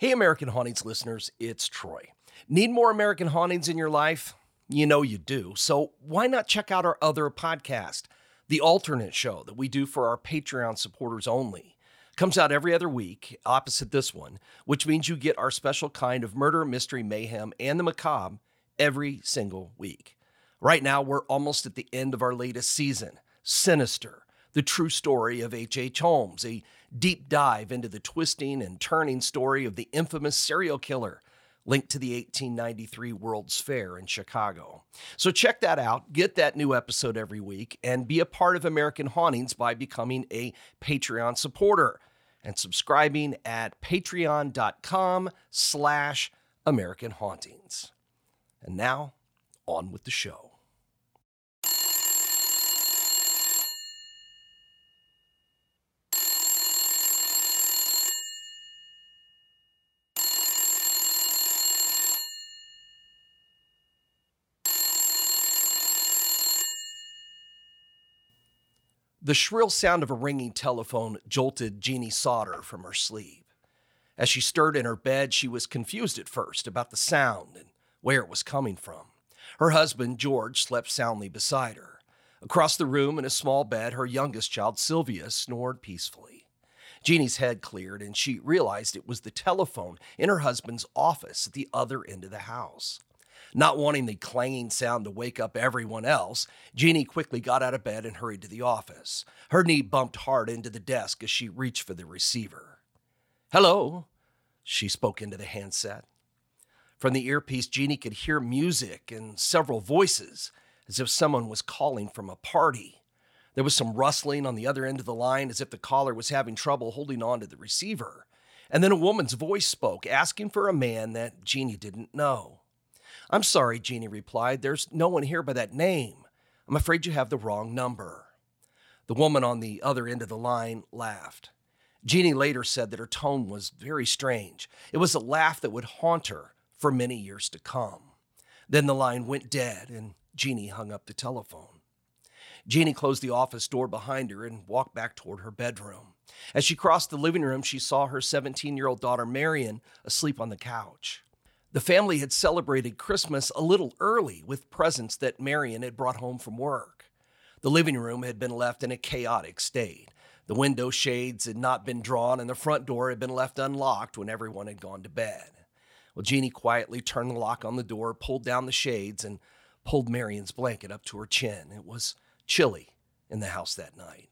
Hey, American Hauntings listeners, it's Troy. Need more American Hauntings in your life? You know you do. So why not check out our other podcast, The Alternate Show, that we do for our Patreon supporters only? Comes out every other week, opposite this one, which means you get our special kind of murder, mystery, mayhem, and the macabre every single week. Right now, we're almost at the end of our latest season, Sinister, the true story of H.H. H. Holmes, a deep dive into the twisting and turning story of the infamous serial killer linked to the 1893 World's Fair in Chicago. So check that out, get that new episode every week, and be a part of American Hauntings by becoming a Patreon supporter and subscribing at patreon.com slash American Hauntings. And now, on with the show. The shrill sound of a ringing telephone jolted Jeannie Sodder from her sleep. As she stirred in her bed, she was confused at first about the sound and where it was coming from. Her husband, George, slept soundly beside her. Across the room in a small bed, her youngest child, Sylvia, snored peacefully. Jeannie's head cleared and she realized it was the telephone in her husband's office at the other end of the house. Not wanting the clanging sound to wake up everyone else, Jeannie quickly got out of bed and hurried to the office. Her knee bumped hard into the desk as she reached for the receiver. Hello, she spoke into the handset. From the earpiece, Jeannie could hear music and several voices, as if someone was calling from a party. There was some rustling on the other end of the line, as if the caller was having trouble holding on to the receiver. And then a woman's voice spoke, asking for a man that Jeannie didn't know. I'm sorry, Jeannie replied. There's no one here by that name. I'm afraid you have the wrong number. The woman on the other end of the line laughed. Jeannie later said that her tone was very strange. It was a laugh that would haunt her for many years to come. Then the line went dead and Jeannie hung up the telephone. Jeannie closed the office door behind her and walked back toward her bedroom. As she crossed the living room, she saw her 17 year old daughter Marion asleep on the couch. The family had celebrated Christmas a little early with presents that Marion had brought home from work. The living room had been left in a chaotic state. The window shades had not been drawn, and the front door had been left unlocked when everyone had gone to bed. Well, Jeannie quietly turned the lock on the door, pulled down the shades, and pulled Marion's blanket up to her chin. It was chilly in the house that night.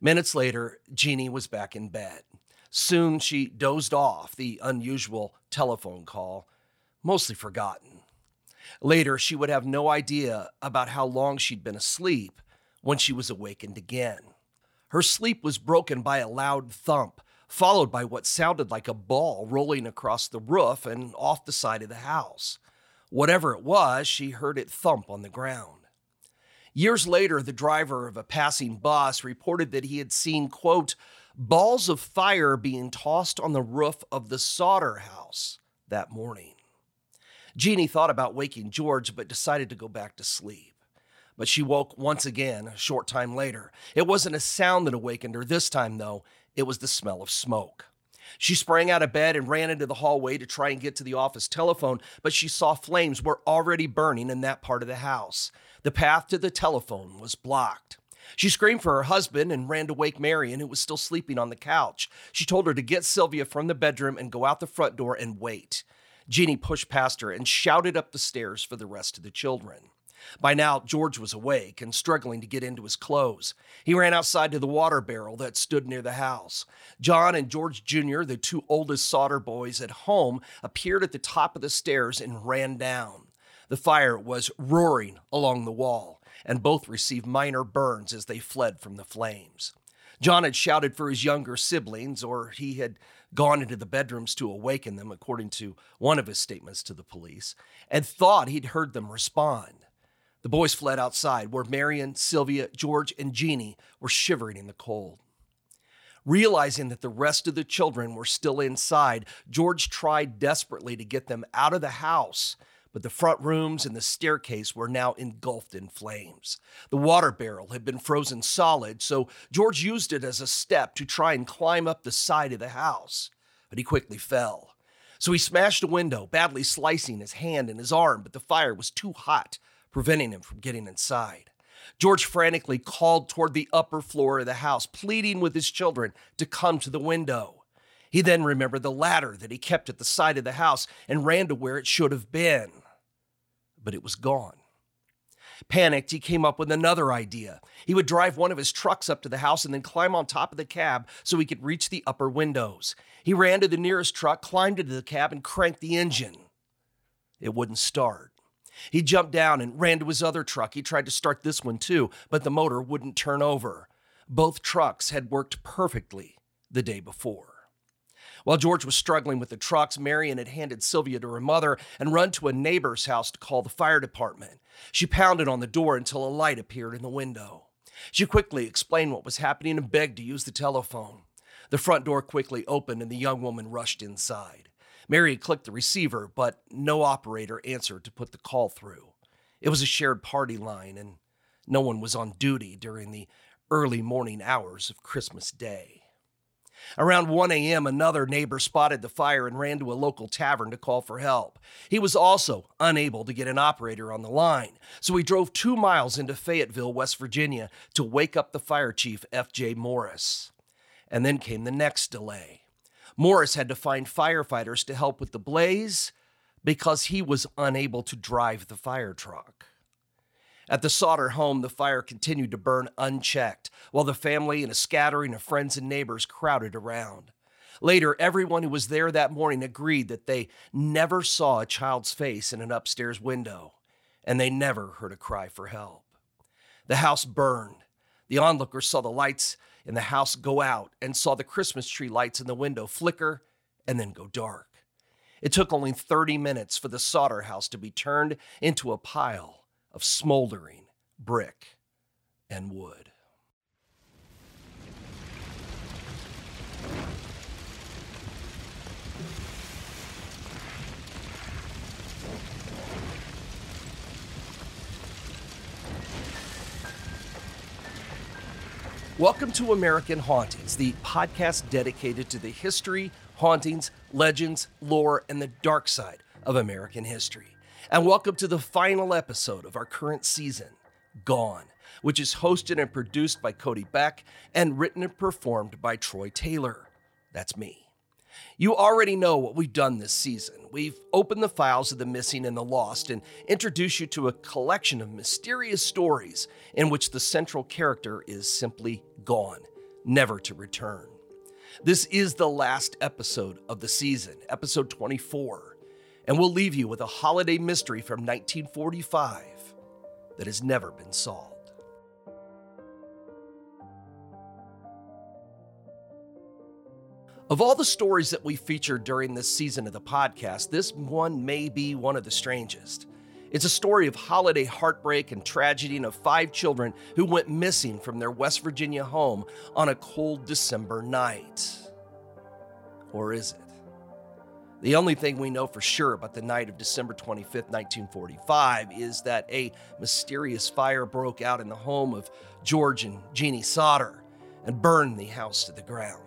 Minutes later, Jeannie was back in bed. Soon she dozed off the unusual telephone call, mostly forgotten. Later, she would have no idea about how long she'd been asleep when she was awakened again. Her sleep was broken by a loud thump, followed by what sounded like a ball rolling across the roof and off the side of the house. Whatever it was, she heard it thump on the ground. Years later, the driver of a passing bus reported that he had seen, quote, balls of fire being tossed on the roof of the Sodder house that morning. Jeannie thought about waking George, but decided to go back to sleep. But she woke once again a short time later. It wasn't a sound that awakened her this time, though, it was the smell of smoke. She sprang out of bed and ran into the hallway to try and get to the office telephone, but she saw flames were already burning in that part of the house. The path to the telephone was blocked. She screamed for her husband and ran to wake Marion, who was still sleeping on the couch. She told her to get Sylvia from the bedroom and go out the front door and wait. Jeannie pushed past her and shouted up the stairs for the rest of the children. By now, George was awake and struggling to get into his clothes. He ran outside to the water barrel that stood near the house. John and George Jr., the two oldest Sodder boys at home, appeared at the top of the stairs and ran down. The fire was roaring along the wall and both received minor burns as they fled from the flames. John had shouted for his younger siblings, or he had gone into the bedrooms to awaken them, according to one of his statements to the police, and thought he'd heard them respond. The boys fled outside, where Marion, Sylvia, George, and Jeannie were shivering in the cold. Realizing that the rest of the children were still inside, George tried desperately to get them out of the house but the front rooms and the staircase were now engulfed in flames. The water barrel had been frozen solid, so George used it as a step to try and climb up the side of the house. but he quickly fell. So he smashed a window, badly slicing his hand and his arm, but the fire was too hot, preventing him from getting inside. George frantically called toward the upper floor of the house, pleading with his children to come to the window. He then remembered the ladder that he kept at the side of the house and ran to where it should have been. But it was gone. Panicked, he came up with another idea. He would drive one of his trucks up to the house and then climb on top of the cab so he could reach the upper windows. He ran to the nearest truck, climbed into the cab, and cranked the engine. It wouldn't start. He jumped down and ran to his other truck. He tried to start this one too, but the motor wouldn't turn over. Both trucks had worked perfectly the day before. While George was struggling with the trucks, Marion had handed Sylvia to her mother and run to a neighbor's house to call the fire department. She pounded on the door until a light appeared in the window. She quickly explained what was happening and begged to use the telephone. The front door quickly opened and the young woman rushed inside. Mary clicked the receiver, but no operator answered to put the call through. It was a shared party line, and no one was on duty during the early morning hours of Christmas Day. Around 1 a.m., another neighbor spotted the fire and ran to a local tavern to call for help. He was also unable to get an operator on the line, so he drove two miles into Fayetteville, West Virginia, to wake up the fire chief, F.J. Morris. And then came the next delay. Morris had to find firefighters to help with the blaze because he was unable to drive the fire truck. At the Sodder home, the fire continued to burn unchecked, while the family and a scattering of friends and neighbors crowded around. Later, everyone who was there that morning agreed that they never saw a child's face in an upstairs window, and they never heard a cry for help. The house burned. The onlookers saw the lights in the house go out and saw the Christmas tree lights in the window flicker and then go dark. It took only 30 minutes for the Sodder house to be turned into a pile of smoldering brick and wood. Welcome to American Hauntings, the podcast dedicated to the history, hauntings, legends, lore, and the dark side of American history and welcome to the final episode of our current season, Gone, which is hosted and produced by Cody Beck and written and performed by Troy Taylor. That's me. You already know what we've done this season. We've opened the files of the missing and the lost and introduced you to a collection of mysterious stories in which the central character is simply gone, never to return. This is the last episode of the season, episode 24 and we'll leave you with a holiday mystery from 1945 that has never been solved. Of all the stories that we featured during this season of the podcast, this one may be one of the strangest. It's a story of holiday heartbreak and tragedy of five children who went missing from their West Virginia home on a cold December night. Or is it? The only thing we know for sure about the night of December 25th, 1945, is that a mysterious fire broke out in the home of George and Jeannie Sodder and burned the house to the ground.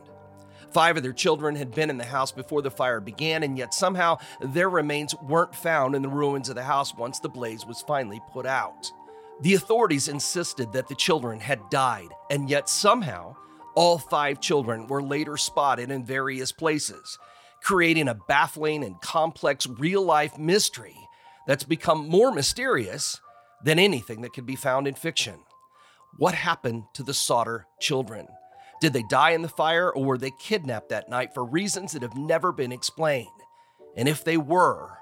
Five of their children had been in the house before the fire began, and yet somehow their remains weren't found in the ruins of the house once the blaze was finally put out. The authorities insisted that the children had died, and yet somehow all five children were later spotted in various places, creating a baffling and complex real life mystery that's become more mysterious than anything that could be found in fiction. What happened to the Sodder children? Did they die in the fire or were they kidnapped that night for reasons that have never been explained? And if they were,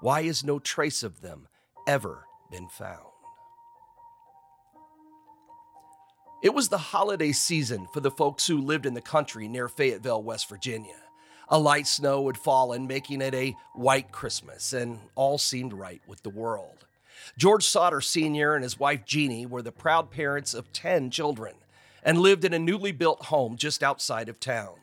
why has no trace of them ever been found? It was the holiday season for the folks who lived in the country near Fayetteville, West Virginia. A light snow had fallen, making it a white Christmas, and all seemed right with the world. George Sodder Sr. and his wife Jeannie were the proud parents of 10 children and lived in a newly built home just outside of town.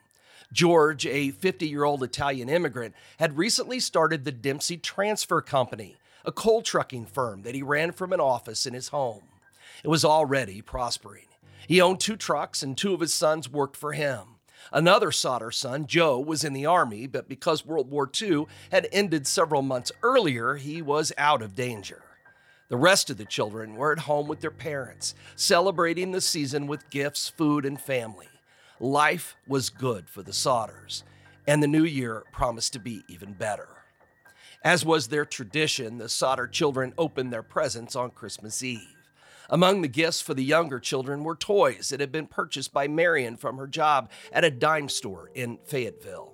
George, a 50 year old Italian immigrant, had recently started the Dempsey Transfer Company, a coal trucking firm that he ran from an office in his home. It was already prospering. He owned two trucks, and two of his sons worked for him. Another Sodder son, Joe, was in the Army, but because World War II had ended several months earlier, he was out of danger. The rest of the children were at home with their parents, celebrating the season with gifts, food, and family. Life was good for the Sodders, and the new year promised to be even better. As was their tradition, the Sodder children opened their presents on Christmas Eve. Among the gifts for the younger children were toys that had been purchased by Marion from her job at a dime store in Fayetteville.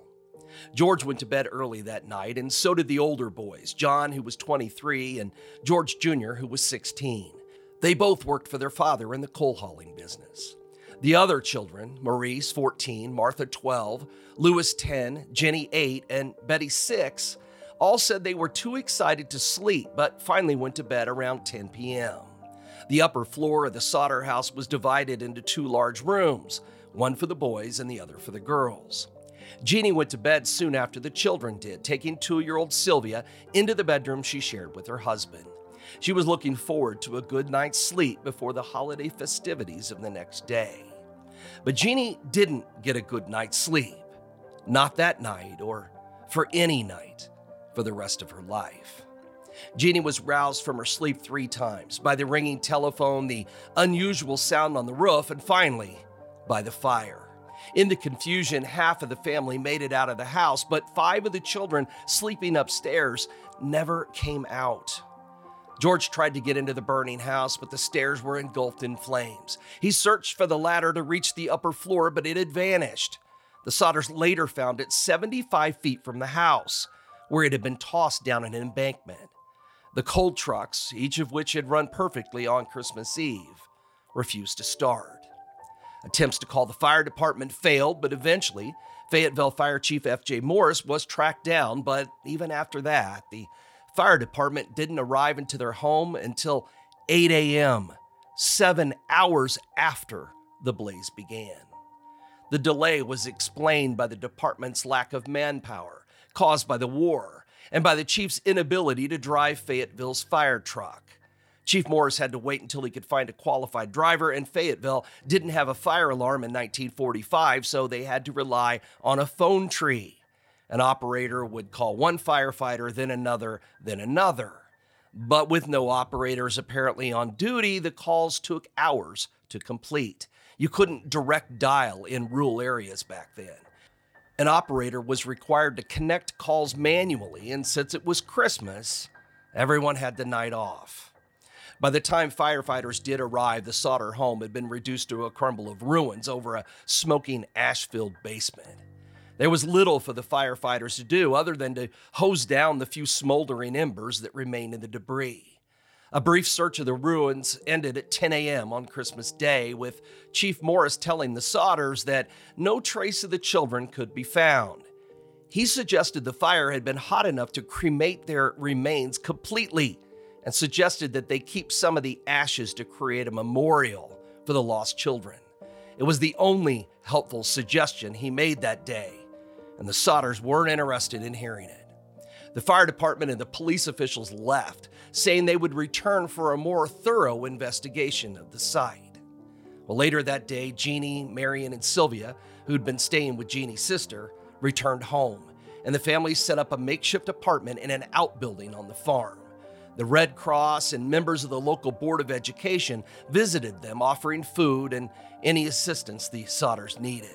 George went to bed early that night, and so did the older boys, John, who was 23, and George Jr., who was 16. They both worked for their father in the coal hauling business. The other children, Maurice, 14, Martha, 12, Louis, 10, Jenny, 8, and Betty, 6, all said they were too excited to sleep, but finally went to bed around 10 p.m. The upper floor of the Sodder house was divided into two large rooms, one for the boys and the other for the girls. Jeannie went to bed soon after the children did, taking two year old Sylvia into the bedroom she shared with her husband. She was looking forward to a good night's sleep before the holiday festivities of the next day. But Jeannie didn't get a good night's sleep. Not that night or for any night for the rest of her life. Jeannie was roused from her sleep three times by the ringing telephone, the unusual sound on the roof, and finally by the fire. In the confusion, half of the family made it out of the house, but five of the children sleeping upstairs never came out. George tried to get into the burning house, but the stairs were engulfed in flames. He searched for the ladder to reach the upper floor, but it had vanished. The Sodders later found it 75 feet from the house, where it had been tossed down an embankment. The coal trucks, each of which had run perfectly on Christmas Eve, refused to start. Attempts to call the fire department failed, but eventually, Fayetteville Fire Chief F.J. Morris was tracked down. But even after that, the fire department didn't arrive into their home until 8 a.m., seven hours after the blaze began. The delay was explained by the department's lack of manpower caused by the war and by the chief's inability to drive Fayetteville's fire truck. Chief Morris had to wait until he could find a qualified driver, and Fayetteville didn't have a fire alarm in 1945, so they had to rely on a phone tree. An operator would call one firefighter, then another, then another. But with no operators apparently on duty, the calls took hours to complete. You couldn't direct dial in rural areas back then. An operator was required to connect calls manually, and since it was Christmas, everyone had the night off. By the time firefighters did arrive, the Sodder home had been reduced to a crumble of ruins over a smoking ash filled basement. There was little for the firefighters to do other than to hose down the few smoldering embers that remained in the debris. A brief search of the ruins ended at 10 a.m. on Christmas Day, with Chief Morris telling the Sodders that no trace of the children could be found. He suggested the fire had been hot enough to cremate their remains completely and suggested that they keep some of the ashes to create a memorial for the lost children. It was the only helpful suggestion he made that day, and the Sodders weren't interested in hearing it. The fire department and the police officials left, saying they would return for a more thorough investigation of the site. Well, later that day, Jeannie, Marion, and Sylvia, who'd been staying with Jeannie's sister, returned home, and the family set up a makeshift apartment in an outbuilding on the farm. The Red Cross and members of the local Board of Education visited them, offering food and any assistance the Sodders needed.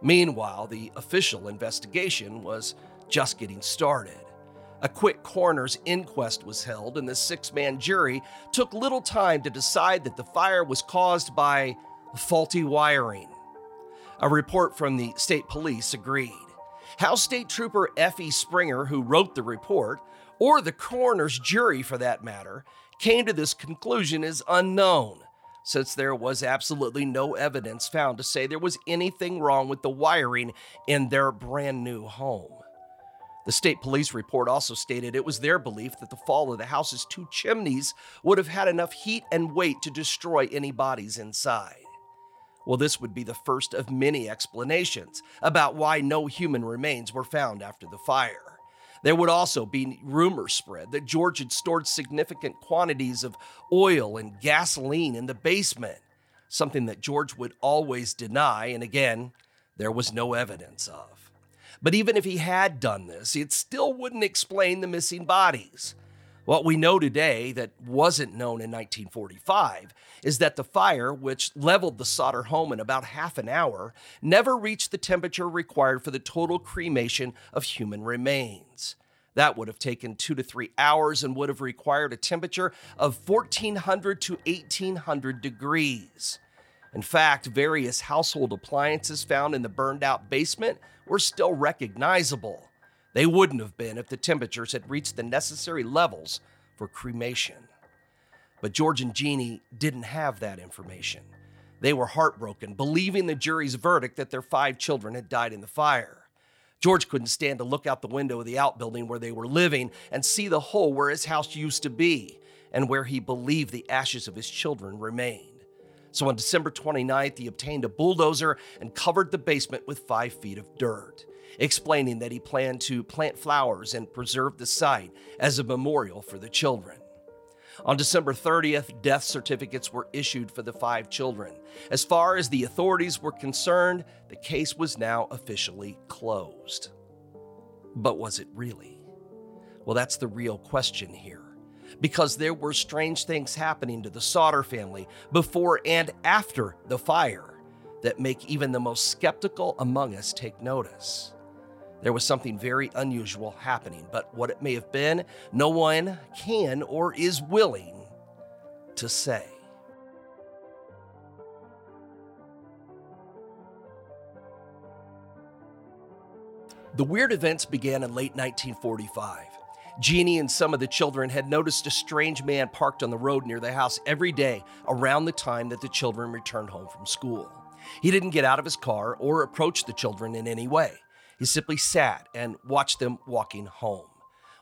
Meanwhile, the official investigation was just getting started. A quick coroner's inquest was held, and the six man jury took little time to decide that the fire was caused by faulty wiring. A report from the state police agreed. How State Trooper F.E. Springer, who wrote the report, or the coroner's jury for that matter, came to this conclusion is unknown, since there was absolutely no evidence found to say there was anything wrong with the wiring in their brand new home. The state police report also stated it was their belief that the fall of the house's two chimneys would have had enough heat and weight to destroy any bodies inside. Well, this would be the first of many explanations about why no human remains were found after the fire. There would also be rumors spread that George had stored significant quantities of oil and gasoline in the basement, something that George would always deny, and again, there was no evidence of. But even if he had done this, it still wouldn't explain the missing bodies. What we know today that wasn't known in 1945 is that the fire, which leveled the Sodder home in about half an hour, never reached the temperature required for the total cremation of human remains. That would have taken two to three hours and would have required a temperature of 1400 to 1800 degrees. In fact, various household appliances found in the burned out basement were still recognizable. They wouldn't have been if the temperatures had reached the necessary levels for cremation. But George and Jeannie didn't have that information. They were heartbroken, believing the jury's verdict that their five children had died in the fire. George couldn't stand to look out the window of the outbuilding where they were living and see the hole where his house used to be and where he believed the ashes of his children remained. So on December 29th, he obtained a bulldozer and covered the basement with five feet of dirt, explaining that he planned to plant flowers and preserve the site as a memorial for the children. On December 30th, death certificates were issued for the five children. As far as the authorities were concerned, the case was now officially closed. But was it really? Well, that's the real question here because there were strange things happening to the Sodder family before and after the fire that make even the most skeptical among us take notice. There was something very unusual happening, but what it may have been, no one can or is willing to say. The weird events began in late 1945. Jeannie and some of the children had noticed a strange man parked on the road near the house every day around the time that the children returned home from school. He didn't get out of his car or approach the children in any way. He simply sat and watched them walking home.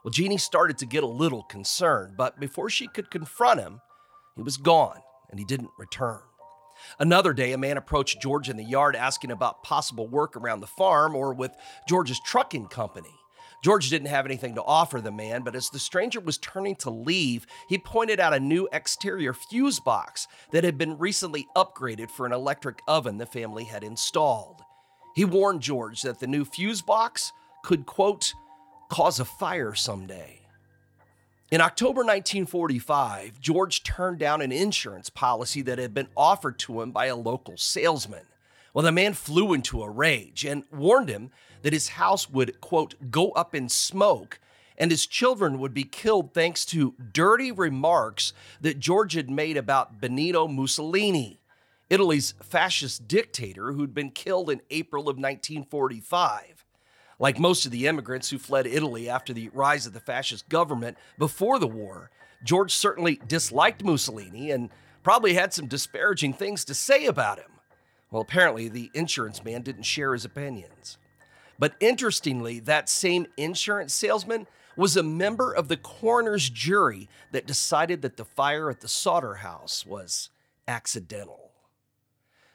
Well, Jeannie started to get a little concerned, but before she could confront him, he was gone and he didn't return. Another day, a man approached George in the yard asking about possible work around the farm or with George's trucking company. George didn't have anything to offer the man, but as the stranger was turning to leave, he pointed out a new exterior fuse box that had been recently upgraded for an electric oven the family had installed. He warned George that the new fuse box could, quote, cause a fire someday. In October 1945, George turned down an insurance policy that had been offered to him by a local salesman. Well, the man flew into a rage and warned him that his house would, quote, go up in smoke and his children would be killed thanks to dirty remarks that George had made about Benito Mussolini, Italy's fascist dictator who'd been killed in April of 1945. Like most of the immigrants who fled Italy after the rise of the fascist government before the war, George certainly disliked Mussolini and probably had some disparaging things to say about him. Well, apparently, the insurance man didn't share his opinions. But interestingly, that same insurance salesman was a member of the coroner's jury that decided that the fire at the Sodder house was accidental.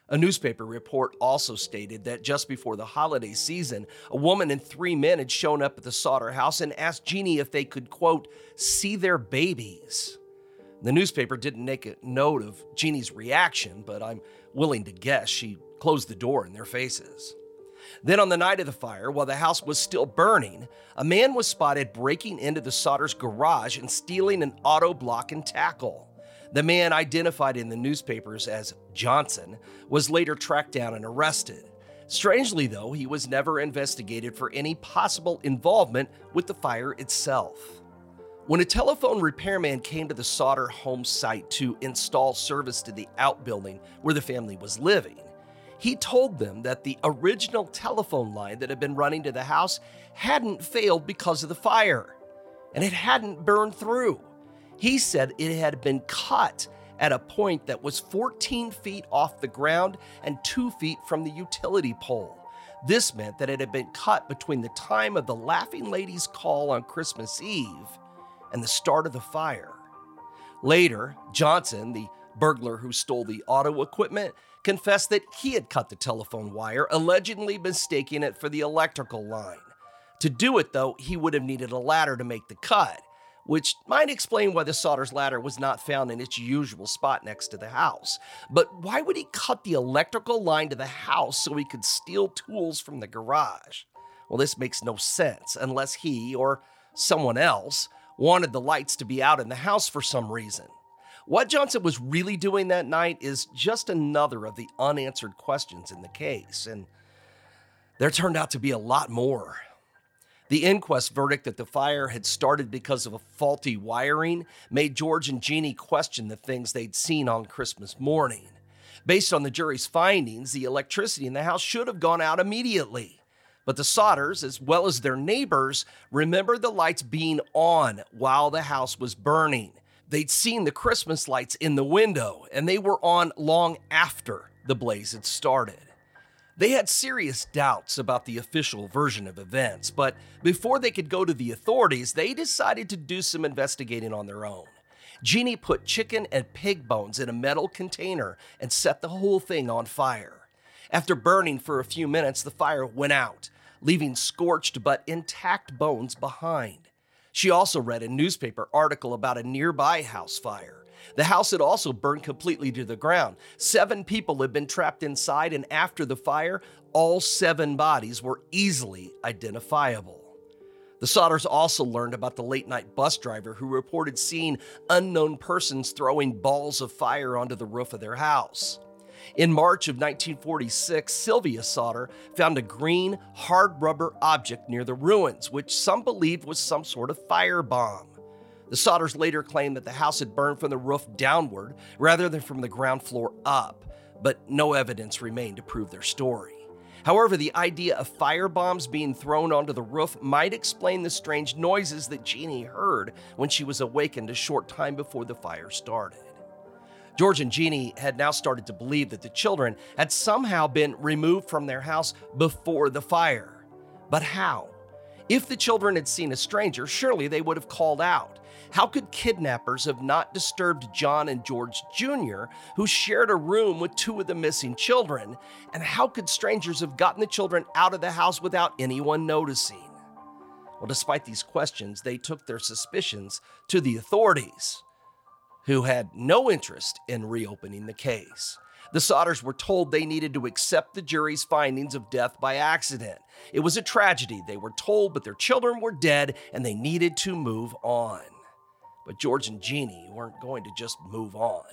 A newspaper report also stated that just before the holiday season, a woman and three men had shown up at the Sodder house and asked Jeannie if they could, quote, see their babies. The newspaper didn't make a note of Jeannie's reaction, but I'm willing to guess she closed the door in their faces. Then, on the night of the fire, while the house was still burning, a man was spotted breaking into the Sodder's garage and stealing an auto block and tackle. The man, identified in the newspapers as Johnson, was later tracked down and arrested. Strangely, though, he was never investigated for any possible involvement with the fire itself. When a telephone repairman came to the Sodder home site to install service to the outbuilding where the family was living, he told them that the original telephone line that had been running to the house hadn't failed because of the fire, and it hadn't burned through. He said it had been cut at a point that was 14 feet off the ground and 2 feet from the utility pole. This meant that it had been cut between the time of the Laughing Lady's call on Christmas Eve and the start of the fire. Later, Johnson, the burglar who stole the auto equipment, confessed that he had cut the telephone wire, allegedly mistaking it for the electrical line. To do it, though, he would have needed a ladder to make the cut, which might explain why the Sodder's ladder was not found in its usual spot next to the house. But why would he cut the electrical line to the house so he could steal tools from the garage? Well, this makes no sense unless he or someone else wanted the lights to be out in the house for some reason. What Johnson was really doing that night is just another of the unanswered questions in the case, and there turned out to be a lot more. The inquest verdict that the fire had started because of a faulty wiring made George and Jeannie question the things they'd seen on Christmas morning. Based on the jury's findings, the electricity in the house should have gone out immediately. But the Sodders, as well as their neighbors, remembered the lights being on while the house was burning. They'd seen the Christmas lights in the window, and they were on long after the blaze had started. They had serious doubts about the official version of events, but before they could go to the authorities, they decided to do some investigating on their own. Jeannie put chicken and pig bones in a metal container and set the whole thing on fire. After burning for a few minutes, the fire went out, leaving scorched but intact bones behind. She also read a newspaper article about a nearby house fire. The house had also burned completely to the ground. Seven people had been trapped inside, and after the fire, all seven bodies were easily identifiable. The Sodders also learned about the late night bus driver who reported seeing unknown persons throwing balls of fire onto the roof of their house. In March of 1946, Sylvia Sodder found a green, hard rubber object near the ruins, which some believed was some sort of firebomb. The Sodders later claimed that the house had burned from the roof downward rather than from the ground floor up, but no evidence remained to prove their story. However, the idea of fire bombs being thrown onto the roof might explain the strange noises that Jeannie heard when she was awakened a short time before the fire started. George and Jeannie had now started to believe that the children had somehow been removed from their house before the fire. But how? If the children had seen a stranger, surely they would have called out. How could kidnappers have not disturbed John and George Jr., who shared a room with two of the missing children? And how could strangers have gotten the children out of the house without anyone noticing? Well, despite these questions, they took their suspicions to the authorities, who had no interest in reopening the case. The Sodders were told they needed to accept the jury's findings of death by accident. It was a tragedy, they were told, but their children were dead and they needed to move on. But George and Jeannie weren't going to just move on.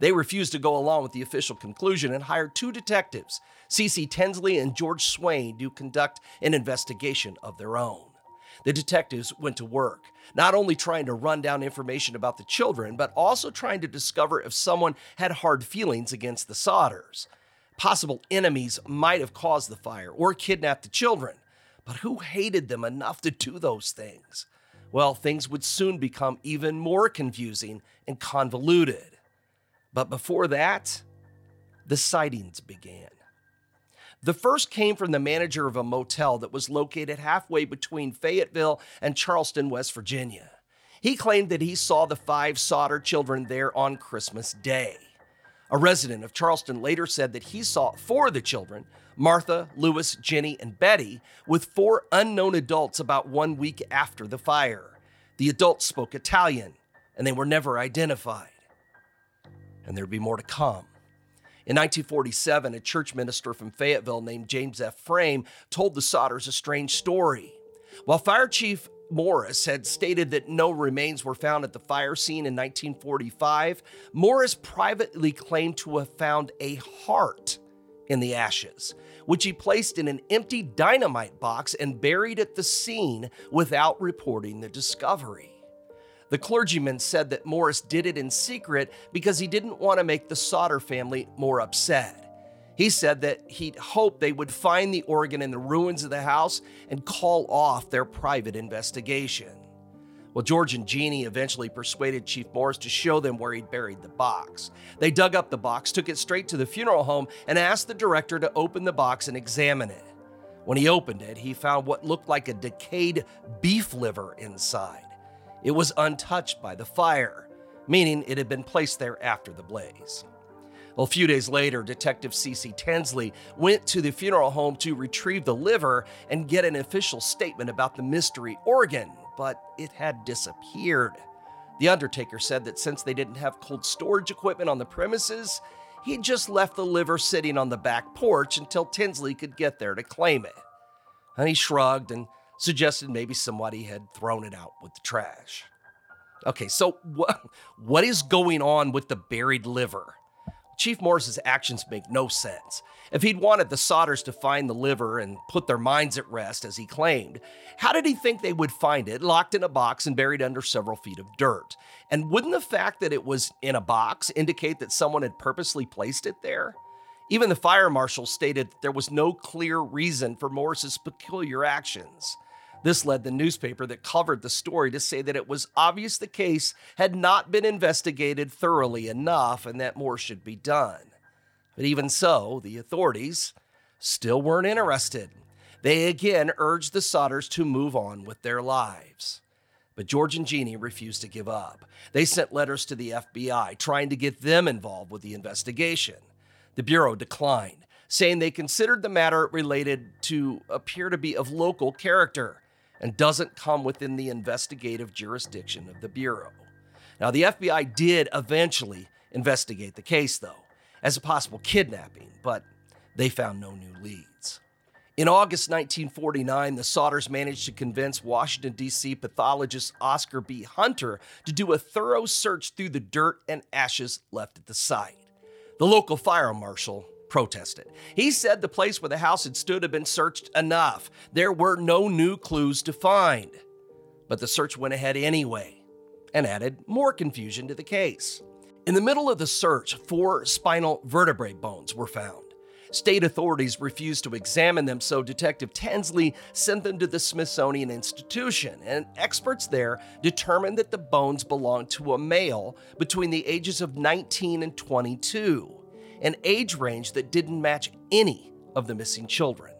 They refused to go along with the official conclusion and hired two detectives, C.C. Tinsley and George Swain, to conduct an investigation of their own. The detectives went to work, not only trying to run down information about the children, but also trying to discover if someone had hard feelings against the Sodders. Possible enemies might have caused the fire or kidnapped the children, but who hated them enough to do those things? well, things would soon become even more confusing and convoluted. But before that, the sightings began. The first came from the manager of a motel that was located halfway between Fayetteville and Charleston, West Virginia. He claimed that he saw the five Sodder children there on Christmas Day. A resident of Charleston later said that he saw four of the children Martha, Louis, Jenny, and Betty with four unknown adults about one week after the fire. The adults spoke Italian and they were never identified. And there'd be more to come. In 1947, a church minister from Fayetteville named James F. Frame told the Sodders a strange story. While Fire Chief Morris had stated that no remains were found at the fire scene in 1945, Morris privately claimed to have found a heart in the ashes, which he placed in an empty dynamite box and buried at the scene without reporting the discovery. The clergyman said that Morris did it in secret because he didn't want to make the Sodder family more upset. He said that he'd hoped they would find the organ in the ruins of the house and call off their private investigation. Well, George and Jeannie eventually persuaded Chief Morris to show them where he'd buried the box. They dug up the box, took it straight to the funeral home, and asked the director to open the box and examine it. When he opened it, he found what looked like a decayed beef liver inside. It was untouched by the fire, meaning it had been placed there after the blaze. Well, a few days later, Detective C.C. Tinsley went to the funeral home to retrieve the liver and get an official statement about the mystery organ, but it had disappeared. The undertaker said that since they didn't have cold storage equipment on the premises, he'd just left the liver sitting on the back porch until Tinsley could get there to claim it. And he shrugged and suggested maybe somebody had thrown it out with the trash. Okay, so what, what is going on with the buried liver? Chief Morris's actions make no sense. If he'd wanted the Sodders to find the liver and put their minds at rest, as he claimed, how did he think they would find it locked in a box and buried under several feet of dirt? And wouldn't the fact that it was in a box indicate that someone had purposely placed it there? Even the fire marshal stated that there was no clear reason for Morris's peculiar actions. This led the newspaper that covered the story to say that it was obvious the case had not been investigated thoroughly enough and that more should be done. But even so, the authorities still weren't interested. They again urged the Sodders to move on with their lives. But George and Jeannie refused to give up. They sent letters to the FBI trying to get them involved with the investigation. The Bureau declined, saying they considered the matter related to appear to be of local character and doesn't come within the investigative jurisdiction of the Bureau. Now, the FBI did eventually investigate the case, though, as a possible kidnapping, but they found no new leads. In August 1949, the Sodders managed to convince Washington, D.C. pathologist Oscar B. Hunter to do a thorough search through the dirt and ashes left at the site. The local fire marshal protested. He said the place where the house had stood had been searched enough. There were no new clues to find. But the search went ahead anyway and added more confusion to the case. In the middle of the search, four spinal vertebrae bones were found. State authorities refused to examine them, so Detective Tinsley sent them to the Smithsonian Institution, and experts there determined that the bones belonged to a male between the ages of 19 and 22 an age range that didn't match any of the missing children.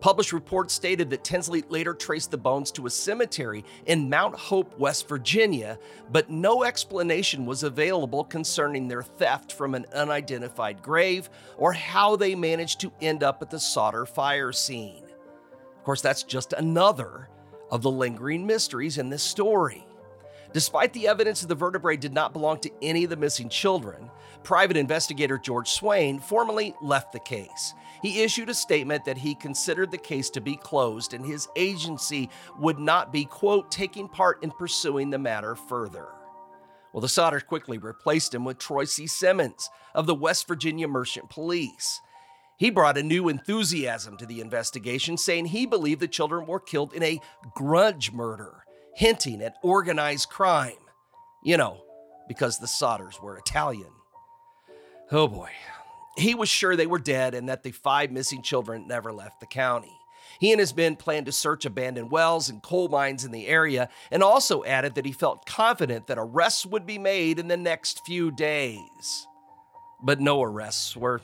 Published reports stated that Tinsley later traced the bones to a cemetery in Mount Hope, West Virginia, but no explanation was available concerning their theft from an unidentified grave or how they managed to end up at the Sodder fire scene. Of course, that's just another of the lingering mysteries in this story. Despite the evidence that the vertebrae did not belong to any of the missing children, private investigator George Swain formally left the case. He issued a statement that he considered the case to be closed and his agency would not be, quote, taking part in pursuing the matter further. Well, the Sodders quickly replaced him with Troy C. Simmons of the West Virginia Merchant Police. He brought a new enthusiasm to the investigation, saying he believed the children were killed in a grudge murder hinting at organized crime. You know, because the Sodders were Italian. Oh boy. He was sure they were dead and that the five missing children never left the county. He and his men planned to search abandoned wells and coal mines in the area and also added that he felt confident that arrests would be made in the next few days. But no arrests were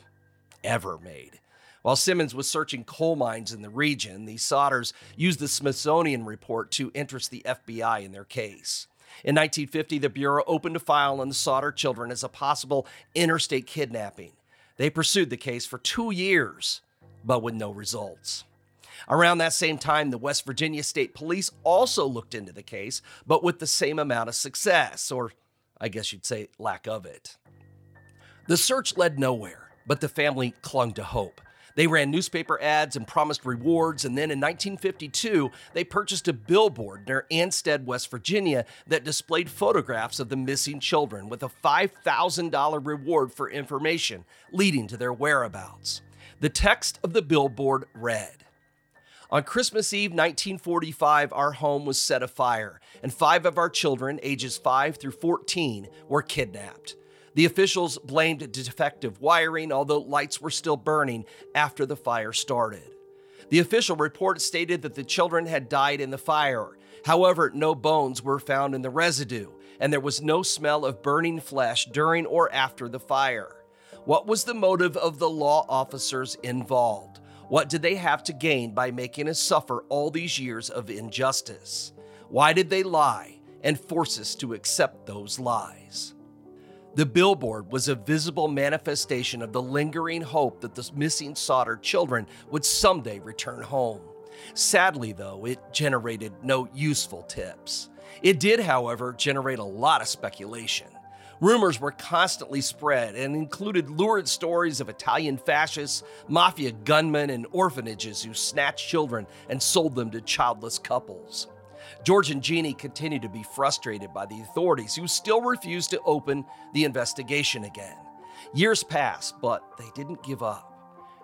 ever made. While Simmons was searching coal mines in the region, the Sodders used the Smithsonian report to interest the FBI in their case. In 1950, the Bureau opened a file on the Sodder children as a possible interstate kidnapping. They pursued the case for two years, but with no results. Around that same time, the West Virginia State Police also looked into the case, but with the same amount of success, or I guess you'd say lack of it. The search led nowhere, but the family clung to hope. They ran newspaper ads and promised rewards, and then in 1952, they purchased a billboard near Ansted, West Virginia, that displayed photographs of the missing children with a $5,000 reward for information leading to their whereabouts. The text of the billboard read, on Christmas Eve 1945, our home was set afire, and five of our children, ages 5 through 14, were kidnapped. The officials blamed defective wiring, although lights were still burning after the fire started. The official report stated that the children had died in the fire. However, no bones were found in the residue, and there was no smell of burning flesh during or after the fire. What was the motive of the law officers involved? What did they have to gain by making us suffer all these years of injustice? Why did they lie and force us to accept those lies? The billboard was a visible manifestation of the lingering hope that the missing Sodder children would someday return home. Sadly, though, it generated no useful tips. It did, however, generate a lot of speculation. Rumors were constantly spread and included lurid stories of Italian fascists, mafia gunmen, and orphanages who snatched children and sold them to childless couples. George and Jeannie continued to be frustrated by the authorities who still refused to open the investigation again. Years passed, but they didn't give up.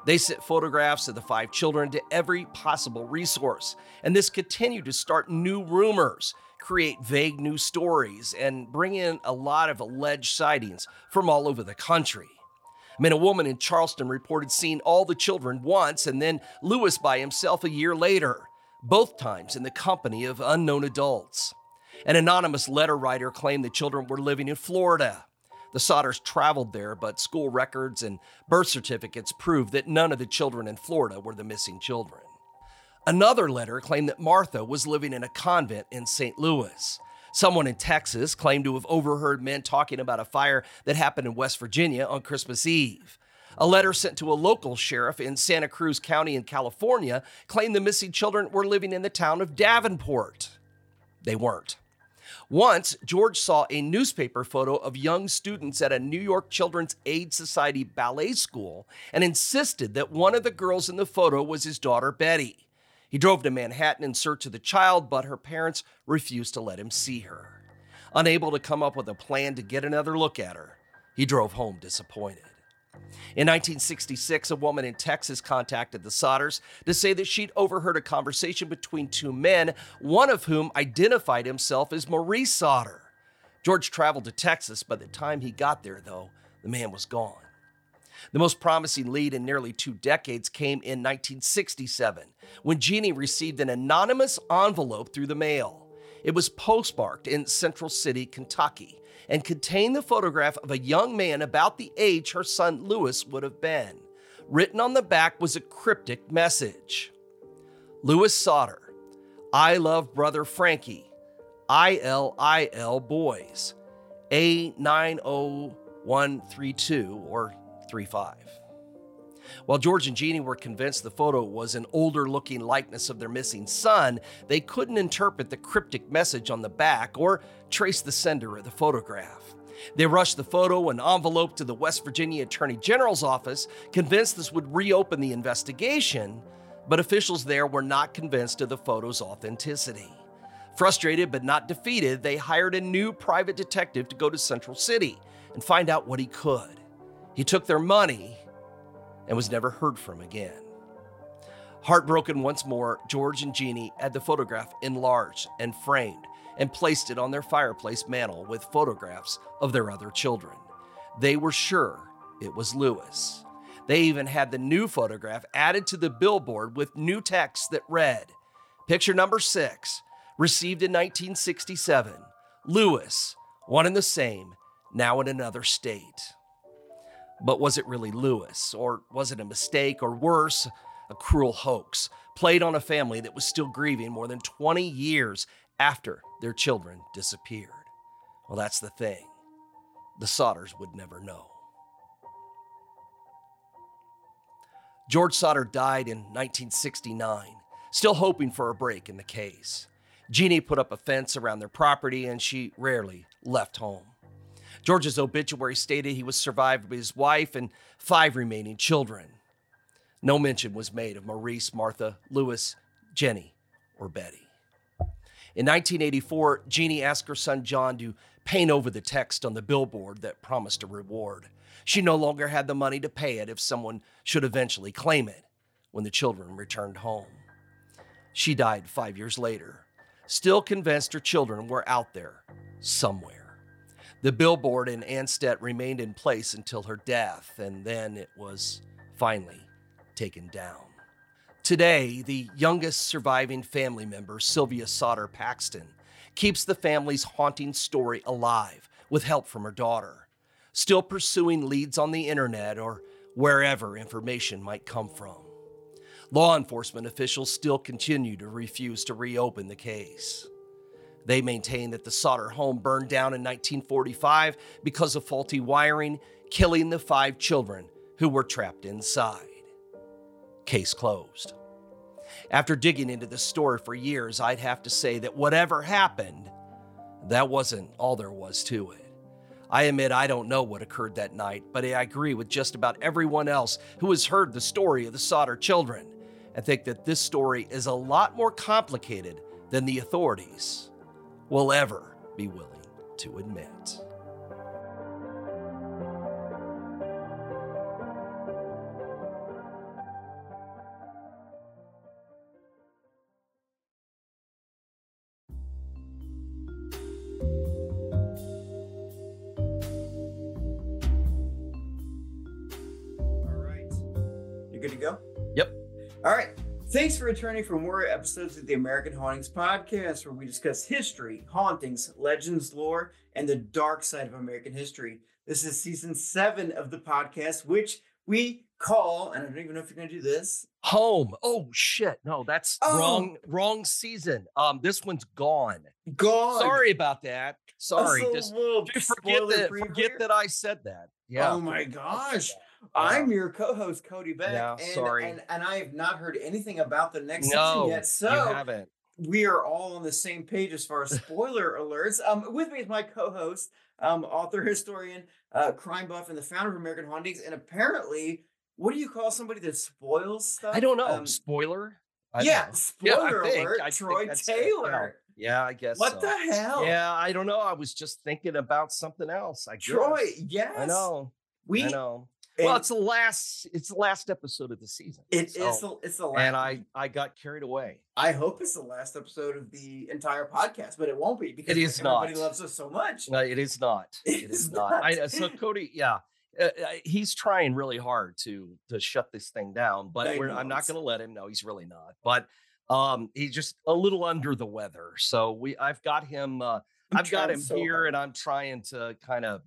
They sent photographs of the five children to every possible resource, and this continued to start new rumors, create vague new stories, and bring in a lot of alleged sightings from all over the country. I mean, a woman in Charleston reported seeing all the children once and then Louis by himself a year later, both times in the company of unknown adults. An anonymous letter writer claimed the children were living in Florida. The Sodders traveled there, but school records and birth certificates proved that none of the children in Florida were the missing children. Another letter claimed that Martha was living in a convent in St. Louis. Someone in Texas claimed to have overheard men talking about a fire that happened in West Virginia on Christmas Eve. A letter sent to a local sheriff in Santa Cruz County in California claimed the missing children were living in the town of Davenport. They weren't. Once, George saw a newspaper photo of young students at a New York Children's Aid Society ballet school and insisted that one of the girls in the photo was his daughter Betty. He drove to Manhattan in search of the child, but her parents refused to let him see her. Unable to come up with a plan to get another look at her, he drove home disappointed. In 1966, a woman in Texas contacted the Sodders to say that she'd overheard a conversation between two men, one of whom identified himself as Maurice Sodder. George traveled to Texas. By the time he got there, though, the man was gone. The most promising lead in nearly two decades came in 1967 when Jeannie received an anonymous envelope through the mail. It was postmarked in Central City, Kentucky and contained the photograph of a young man about the age her son Louis would have been. Written on the back was a cryptic message Louis Sodder, I love brother Frankie, ILIL boys, A90132 or 35. While George and Jeannie were convinced the photo was an older looking likeness of their missing son, they couldn't interpret the cryptic message on the back or trace the sender of the photograph. They rushed the photo and envelope to the West Virginia Attorney General's office, convinced this would reopen the investigation, but officials there were not convinced of the photo's authenticity. Frustrated but not defeated, they hired a new private detective to go to Central City and find out what he could. He took their money and was never heard from again. Heartbroken once more, George and Jeannie had the photograph enlarged and framed and placed it on their fireplace mantel with photographs of their other children. They were sure it was Louis. They even had the new photograph added to the billboard with new text that read Picture number six, received in 1967. Louis, one and the same, now in another state. But was it really Louis? Or was it a mistake? Or worse, a cruel hoax played on a family that was still grieving more than 20 years after their children disappeared? Well, that's the thing. The Sodders would never know. George Sodder died in 1969, still hoping for a break in the case. Jeannie put up a fence around their property and she rarely left home. George's obituary stated he was survived by his wife and five remaining children. No mention was made of Maurice, Martha, Louis, Jenny, or Betty. In 1984, Jeannie asked her son John to paint over the text on the billboard that promised a reward. She no longer had the money to pay it if someone should eventually claim it when the children returned home. She died five years later, still convinced her children were out there somewhere. The billboard in Ansted remained in place until her death, and then it was finally taken down. Today, the youngest surviving family member, Sylvia Sodder Paxton, keeps the family's haunting story alive with help from her daughter, still pursuing leads on the internet or wherever information might come from. Law enforcement officials still continue to refuse to reopen the case. They maintain that the Sodder home burned down in 1945 because of faulty wiring, killing the five children who were trapped inside. Case closed. After digging into this story for years, I'd have to say that whatever happened, that wasn't all there was to it. I admit I don't know what occurred that night, but I agree with just about everyone else who has heard the story of the Sodder children and think that this story is a lot more complicated than the authorities will ever be willing to admit. Thanks for returning for more episodes of the American Hauntings podcast, where we discuss history, hauntings, legends, lore, and the dark side of American history. This is season seven of the podcast, which we call, and I don't even know if you're going to do this. Home. Oh shit! No, that's oh. wrong. Wrong season. Um, this one's gone. Gone. Sorry about that. Sorry. Just forget that. Forget that I said that. Yeah. Oh my gosh. I'm your co-host Cody Beck. And, sorry. And, and I have not heard anything about the next no, season yet. So you haven't. we are all on the same page as far as spoiler alerts. Um, with me is my co-host, um, author, historian, uh, crime buff, and the founder of American Hauntings. And apparently, what do you call somebody that spoils stuff? I don't know. Um, Spoiler. I yeah, know. spoiler yeah, alert. I Troy Taylor. Yeah, I guess. What so. the hell? Yeah, I don't know. I was just thinking about something else. I Troy, guess. yes. I know. We I know. Well, it's the last. It's the last episode of the season. It so, is the, It's the last. And I I got carried away. I hope it's the last episode of the entire podcast, but it won't be because it is everybody not. loves us so much. No, it is not. It, it is, not. not. I, so Cody, yeah. Uh, he's trying really hard to to shut this thing down, but I'm not going to let him. No, he's really not. But um, he's just a little under the weather. So we, I've got him. Uh, I've got him so here, hard. and I'm trying to kind of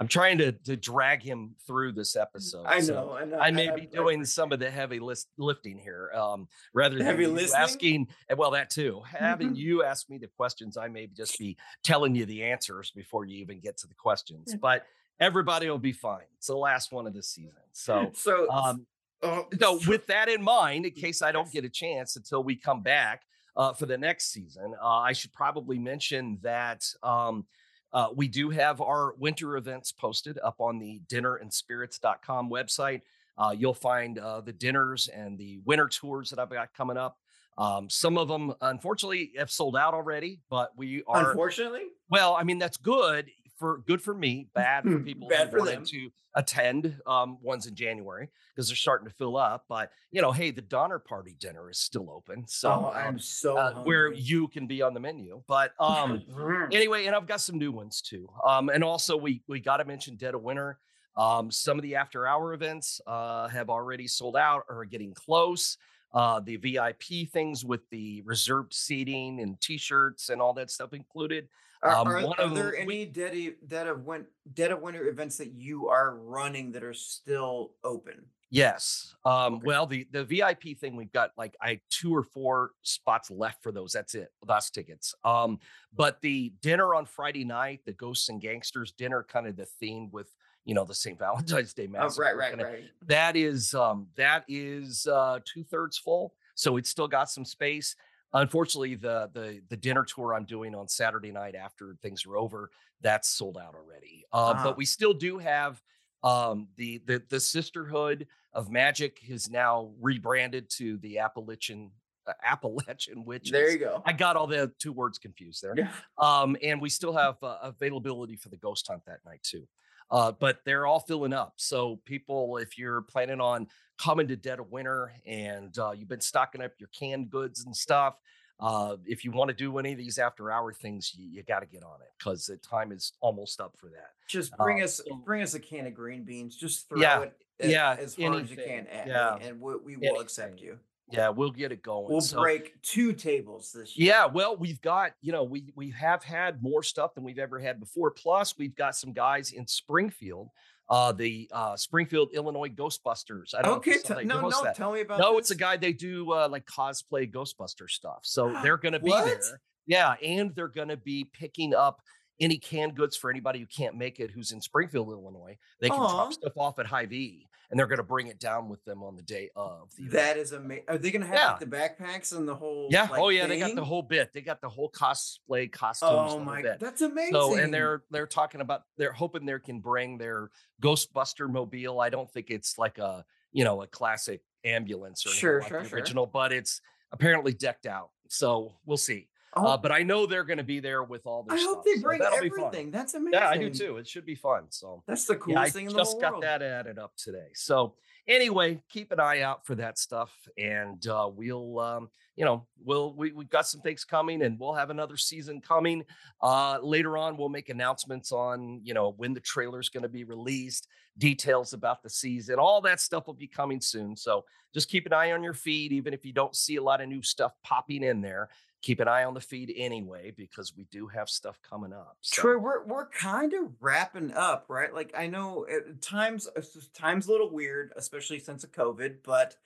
I'm trying to to drag him through this episode. I know, so I know. I may I, be doing some of the heavy list, lifting here, um, rather than Heavy listening? asking. eh, Well, that too. Having you ask me the questions, I may just be telling you the answers before you even get to the questions. But everybody will be fine. It's the last one of the season, so. so Um, oh, so with that in mind, in case I don't get a chance until we come back uh, for the next season, uh, I should probably mention that um, uh, we do have our winter events posted up on the dinnerandspirits.com website. Uh, you'll find uh, the dinners and the winter tours that I've got coming up. Um, some of them, unfortunately, have sold out already, but we are unfortunately, well. I mean, that's good for good for me, bad for people Bad for them. to attend um, ones in January because they're starting to fill up. But you know, hey, the Donner Party dinner is still open, so oh, um, I'm so uh, where you can be on the menu. But um, Mm. anyway, and I've got some new ones too. Um, and also we we got to mention Dead of Winter. Um, some of the after hour events uh, have already sold out or are getting close. Uh, the VIP things with the reserved seating and T-shirts and all that stuff included. Are, Um, are, are of there any dead dead of win- dead of winter events that you are running that are still open? Yes. Um, Okay. Well, the the VIP thing we've got like I two or four spots left for those. That's it. Last tickets. Um, but the dinner on Friday night, the Ghosts and Gangsters dinner, kind of the theme with you know the St. Valentine's Day Oh, massacre. right, right, kinda- right. That is um that is uh two thirds full, so it's still got some space. Unfortunately, the the the dinner tour I'm doing on Saturday night after things are over, that's sold out already. Uh, Ah. But we still do have um the the the Sisterhood of Magic is now rebranded to the Appalachian uh, Appalachian Witches. There you go. I got all the two words confused there. Yeah. Um, and we still have uh, availability for the ghost hunt that night too. Uh, but they're all filling up. So people, if you're planning on coming to Dead of Winter and uh, you've been stocking up your canned goods and stuff, uh, if you want to do any of these after hour things, you, you got to get on it because the time is almost up for that. Just bring Uh, us bring us a can of green beans. Just throw Yeah, it a- yeah, as hard as you can at yeah, me, and we, we will accept you. Yeah, we'll get it going. We'll So- break two tables this year. Yeah, well, we've got, you know, we we have had more stuff than we've ever had before. Plus, we've got some guys in Springfield, uh, the uh, Springfield, Illinois Ghostbusters. I don't Okay. know t- saw that. You no, no. that. Tell me about. No, this. it's a guy they do uh, like cosplay Ghostbuster stuff. So they're going to be there. Yeah, and they're going to be picking up any canned goods for anybody who can't make it who's in Springfield, Illinois. They can Aw. drop stuff off at Hy-Vee and they're going to bring it down with them on the day of the. That is amazing. Are they gonna have Yeah. like, the backpacks and the whole? Yeah. like, oh yeah, they got the whole bit. They got the whole cosplay costumes. Oh my, bit. that's amazing. So and they're they're talking about they're hoping they can bring their Ghostbuster mobile. I don't think it's like a you know a classic ambulance or Sure, like sure, the sure. original, but it's apparently decked out. So we'll see. Oh, Uh, but I know they're going to be there with all their I stuff. hope they bring fun. everything. That's amazing. Yeah, I do too. It should be fun. So That's the yeah, coolest I thing in the world. just got that added up today. So anyway, keep an eye out for that stuff, and uh, we'll, um, you know, we'll we we've got some things coming, and we'll have another season coming. Uh, later on, we'll make announcements on you know when the trailer's going to be released, details about the season, all that stuff will be coming soon. So just keep an eye on your feed, even if you don't see a lot of new stuff popping in there. Keep an eye on the feed anyway, because we do have stuff coming up. So. Troy, we're we're kind of wrapping up, right? Like I know at times times a little weird, especially since of COVID, but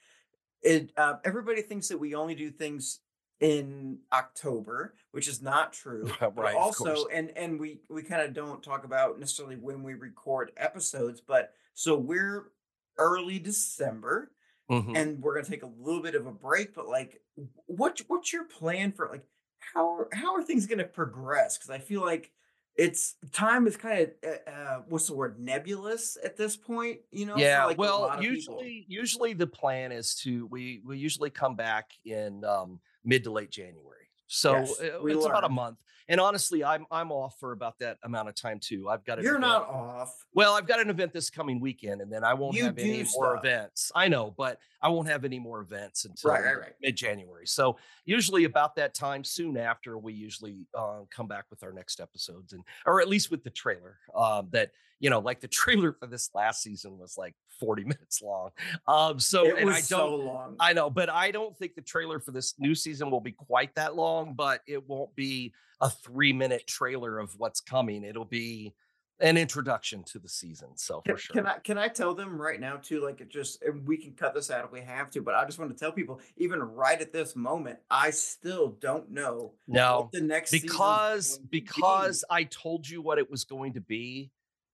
it uh, everybody thinks that we only do things in October, which is not true. Right, also, and and we we kind of don't talk about necessarily when we record episodes, but so we're early December Mhm. and we're gonna take a little bit of a break. But like, what what's your plan for like how are, how are things gonna progress? Because I feel like it's time is kind of uh, uh, what's the word nebulous at this point. You know, yeah like, well of people. usually usually the plan is to we we usually come back in um mid to late january so Yes, uh, we it's about a month and honestly i'm i'm off for about that amount of time too i've got you're event- not off. well i've got an event this coming weekend and then i won't You have any do more events i know but i won't have any more events until Right, right, right. mid-january so usually about that time soon after we usually uh, come back with our next episodes and or at least with the trailer um, that you know like the trailer for this last season was like 40 minutes long um so it was i so long. i know but i don't think the trailer for this new season will be quite that long but it won't be a three minute trailer of what's coming it'll be an introduction to the season so Can, for sure can I can I tell them right now too? Like it just and we can cut this out if we have to, but I just want to tell people, even right at this moment, I still don't know no what the next because to be. because i told you what it was going to be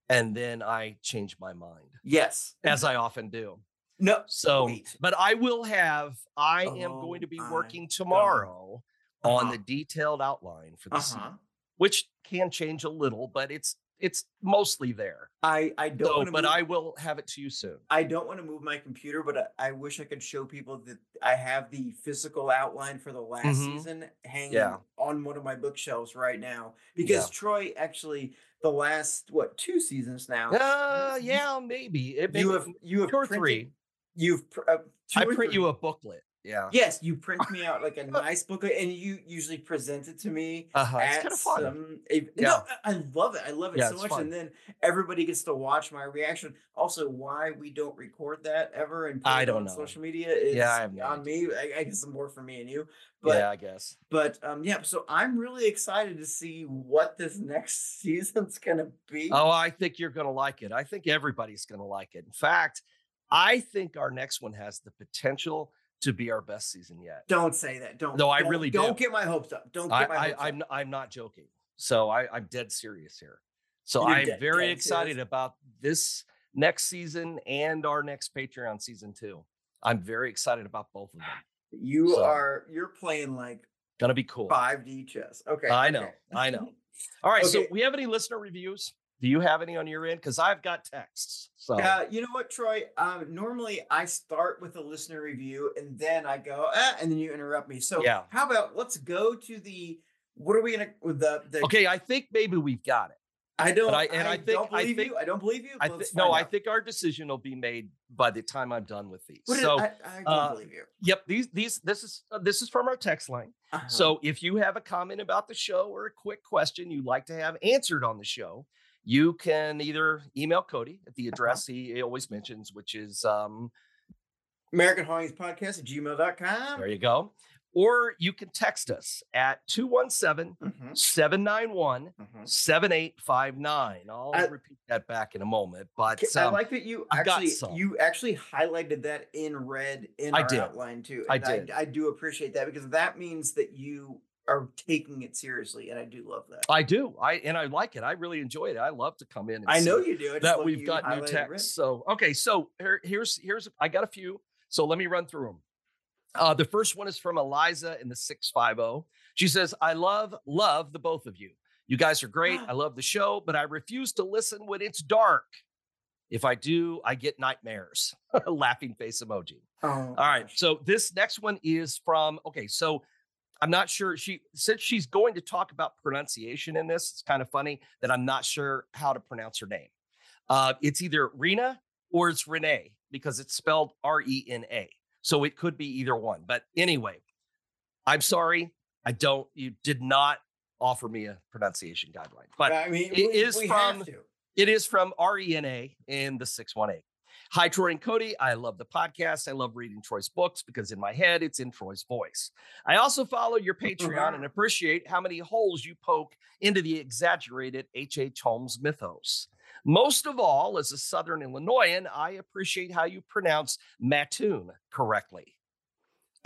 and then i changed my mind yes, as i often do no So, Wait. but I will have, I am going oh to Oh be working tomorrow on Uh-huh. the detailed outline for the uh season, huh. which can change a little, but it's it's mostly there. I I don't So, but move, I will have it to you soon. I don't want to move my computer, but I, I wish I could show people that I have the physical outline for the last Mhm. season hanging Yeah. on one of my bookshelves right now because Troy actually the last what two seasons now. Uh, yeah, maybe. It, you have you have two or printed- three. You've pr- uh, two I print you a booklet. Yeah. Yes, you print me out like a nice booklet, and you usually present it to me Uh-huh. It's kind of fun. some. ev- Yeah. No, I love it. I love it Yeah, so much, fun. and then everybody gets to watch my reaction. Also, why we don't record that ever and put I don't on know. social media is Yeah, I have no on me. I, I guess more for me and you, but yeah, I guess. but um yeah. So I'm really excited to see what this next season's gonna be. Oh, I think you're going to like it. I think everybody's going to like it. In fact, I think our next one has the potential to be our best season yet. Don't say that. Don't. No, I don't- really don't do. get my hopes up. Don't I, get my I, hopes up. I'm I'm not joking. So I, I'm dead serious here. So You're I'm dead- very dead excited serious? about this next season and our next Patreon season too. I'm very excited about both of them. You So- are you're playing like Gonna be cool. 5D chess. Okay. I know, okay. I know. All right. So we have any listener reviews? Do you have any on your end? Because I've got texts. So Uh, you know what, Troy? Um, normally I start with a listener review and then I go, ah, and then you interrupt me. So Yeah. how about let's go to the what are we gonna the the okay, I think maybe we've got it. I don't I- and I think- don't I believe think- you. I don't believe you. I Let's no, find I think our decision will be made by the time I'm done with these. What is- so I, I don't uh, believe you. yep, these these this is uh, this is from our text line. Uh-huh. So if you have a comment about the show or a quick question you'd like to have answered on the show, you can either email Cody at the address he always mentions, which is um, American Hauntings Podcast at gmail.com. there you go. Or you can text us at 217 Mhm, 791 mhm. 7859. I'll I- repeat that back in a moment. But K- I um, like that you actually you actually highlighted that in red in I our did. outline too. I did. I, do appreciate that because that means that you are taking it seriously, and I do love that. I do. I and I like it. I really enjoy it. I love to come in. And I know you do. That we've got new texts. So okay, so here, here's here's I got a few. So let me run through them. Uh, the first one is from Eliza in the six five zero. She says, "I love love the both of you. You guys are great. I love the show, but I refuse to listen when it's dark. If I do, I get nightmares." Laughing face emoji. Oh, All right. So this next one is from okay. So I'm not sure she since she's going to talk about pronunciation in this. It's kind of funny that I'm not sure how to pronounce her name. Uh, it's either Rena or it's Renee because it's spelled R E N A. So it could be either one. But anyway, I'm sorry. I don't. You did not offer me a pronunciation guideline, but I mean, it we, is we from- have to. it is from RENA in the 618. Hi, Troy and Cody. I love the podcast. I love reading Troy's books because in my head, it's in Troy's voice. I also follow your Patreon mm-hmm. and appreciate how many holes you poke into the exaggerated H.H. H. Holmes mythos. Most of all, as a Southern Illinoisan, I appreciate how you pronounce Mattoon correctly.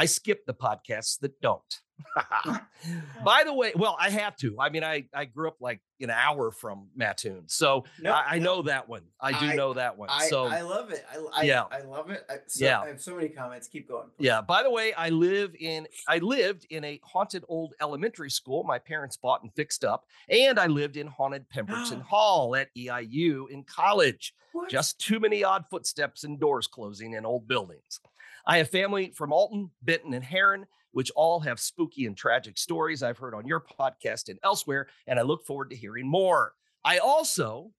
I skip the podcasts that don't. By the way, well, I have to. I mean, I, I grew up like an hour from Mattoon. So No, I, I no, know that one. I do I- know that one. I, so I love it. I, I, Yeah. I love it. I, so, Yeah. I have so many comments. Keep going. please. yeah. By the way, I live in I lived in a haunted old elementary school my parents bought and fixed up, and I lived in haunted Pemberton Hall at EIU in college. What? Just too many odd footsteps and doors closing in old buildings. I have family from Alton, Benton, and Herrin, which all have spooky and tragic stories I've heard on your podcast and elsewhere, and I look forward to hearing more. I also,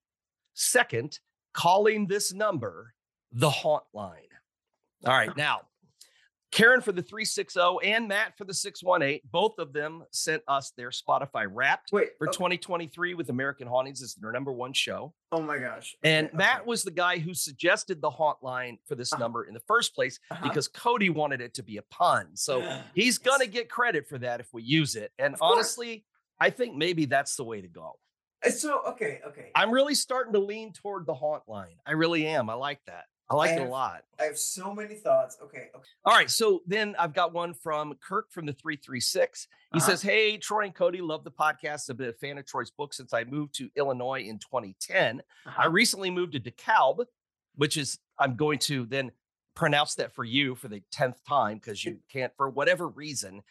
second, calling this number the haunt line. All right, now, Karen for the 360 and Matt for the 618, both of them sent us their Spotify wrapped Wait. for oh, 2023 with American Hauntings. It's their number one show. oh my gosh. And Okay, Matt okay. was the guy who suggested the haunt line for this Uh-huh. number in the first place Uh-huh. because Cody wanted it to be a pun. So he's going to get credit for that if we use it. And Of course. honestly, I think maybe that's the way to go. So okay, okay. I'm really starting to lean toward the haunt line. I really am. I like that. I like it a lot. I have so many thoughts. Okay. okay. All right. So then I've got one from Kirk from the 336. He Uh-huh. says, Hey, Troy and Cody, love the podcast. I've been a fan of Troy's book since I moved to Illinois in 2010. I Uh-huh. recently moved to DeKalb, which is, I'm going to then pronounce that for you for the 10th time because you can't, for whatever reason,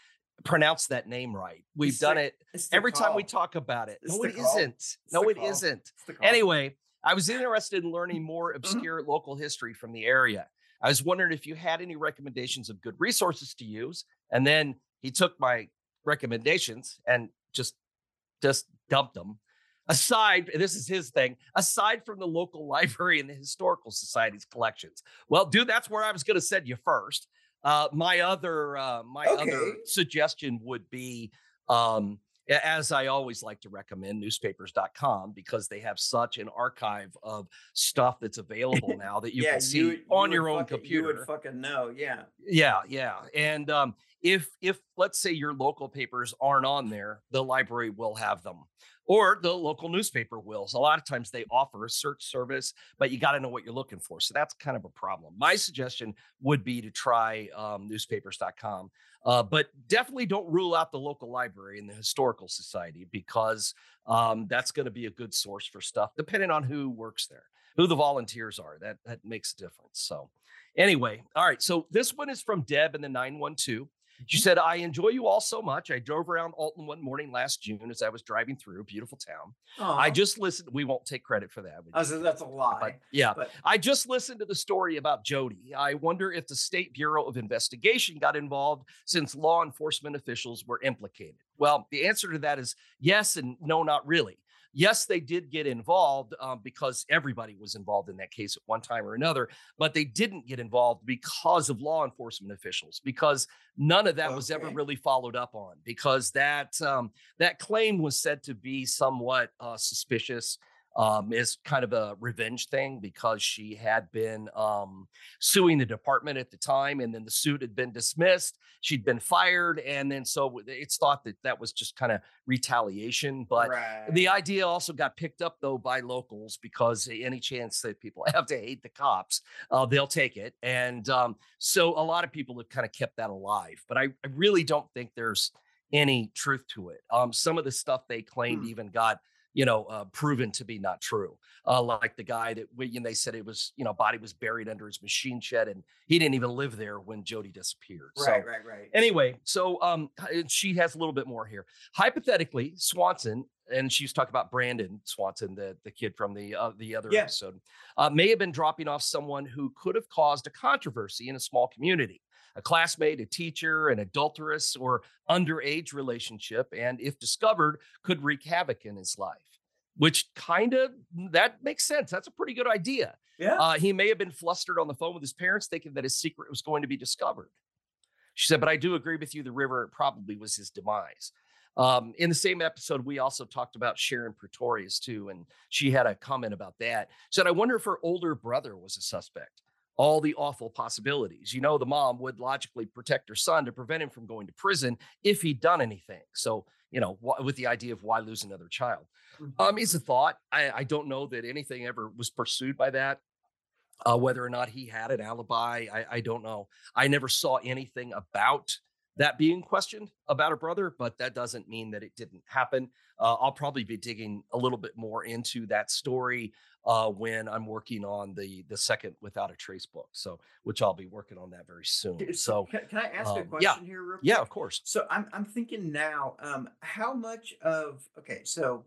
pronounce that name right. We've It's done the- it every time we talk about it. It's No, it isn't. It's No, it isn't. It's the call. Anyway, I was interested in learning more Mm-hmm. obscure local history from the area. I was wondering if you had any recommendations of good resources to use. And then he took my recommendations and just just dumped them. Aside, this is his thing. Aside from the local library and the historical society's collections, well, dude, that's where I was going to send you first. Uh, my other, uh, my other suggestion would be, um, as I always like to recommend, newspapers.com because they have such an archive of stuff that's available now that you yeah, can see would- on would your own fucking- computer. You would fucking know. Yeah. Yeah, yeah. And um, if if let's say your local papers aren't on there, the library will have them, or the local newspaper will. A lot of times they offer a search service, but you got to know what you're looking for. So that's kind of a problem. My suggestion would be to try um, newspapers.com, uh, but definitely don't rule out the local library and the historical society because um, that's going to be a good source for stuff, depending on who works there, who the volunteers are. That that makes a difference. So. Anyway, all right. So this one is from Deb in the 912. She said, I enjoy you all so much. I drove around Alton one morning last June as I was driving through, a beautiful town. I just listened. We won't take credit for that. I that's a lie. but yeah, but I just listened to the story about Jody. I wonder if the State Bureau of Investigation got involved since law enforcement officials were implicated. Well, the answer to that is yes and no, not really. Yes, they did get involved um, because everybody was involved in that case at one time or another, but they didn't get involved because of law enforcement officials, because none of that was ever really followed up on, because that um, that claim was said to be somewhat uh, suspicious um, is kind of a revenge thing because she had been um, suing the department at the time, and then the suit had been dismissed. She'd been fired, and then so it's thought that that was just kind of retaliation. But right. the idea also got picked up though by locals because any chance that people have to hate the cops, uh, they'll take it, and um, so a lot of people have kind of kept that alive. But I, I really don't think there's any truth to it. Um, some of the stuff they claimed Hmm. even got you know uh, proven to be not true. Uh, like the guy that we, know, they said it was you know body was buried under his machine shed and he didn't even live there when Jody disappeared. So Right, right, right. Anyway, so um, she has a little bit more here. Hypothetically, Swanson, and she was talking about Brandon Swanson, the the kid from the uh, the other Yeah. episode, uh, may have been dropping off someone who could have caused a controversy in a small community, a classmate, a teacher, an adulterous or underage relationship, and if discovered, could wreak havoc in his life. Which kind of that makes sense. That's a pretty good idea. yeah. Uh, he may have been flustered on the phone with his parents, thinking that his secret was going to be discovered. She said, but I do agree with you. The river probably was his demise. Um, in the same episode, we also talked about Sharon Pretorius too, and she had a comment about that. She said, I wonder if her older brother was a suspect. All the awful possibilities. You know, the mom would logically protect her son to prevent him from going to prison if he'd done anything. So, you know, wh- with the idea of why lose another child. Mhm. Um, it's a thought. I, I don't know that anything ever was pursued by that. Uh, whether or not he had an alibi, I, I don't know. I never saw anything about that being questioned about a brother, but that doesn't mean that it didn't happen. Uh, I'll probably be digging a little bit more into that story uh, when I'm working on the the second Without a Trace book. So, which I'll be working on that very soon. So, can, can I ask a um, question yeah. here, real yeah, of course. So I'm I'm thinking now, um, how much of okay, so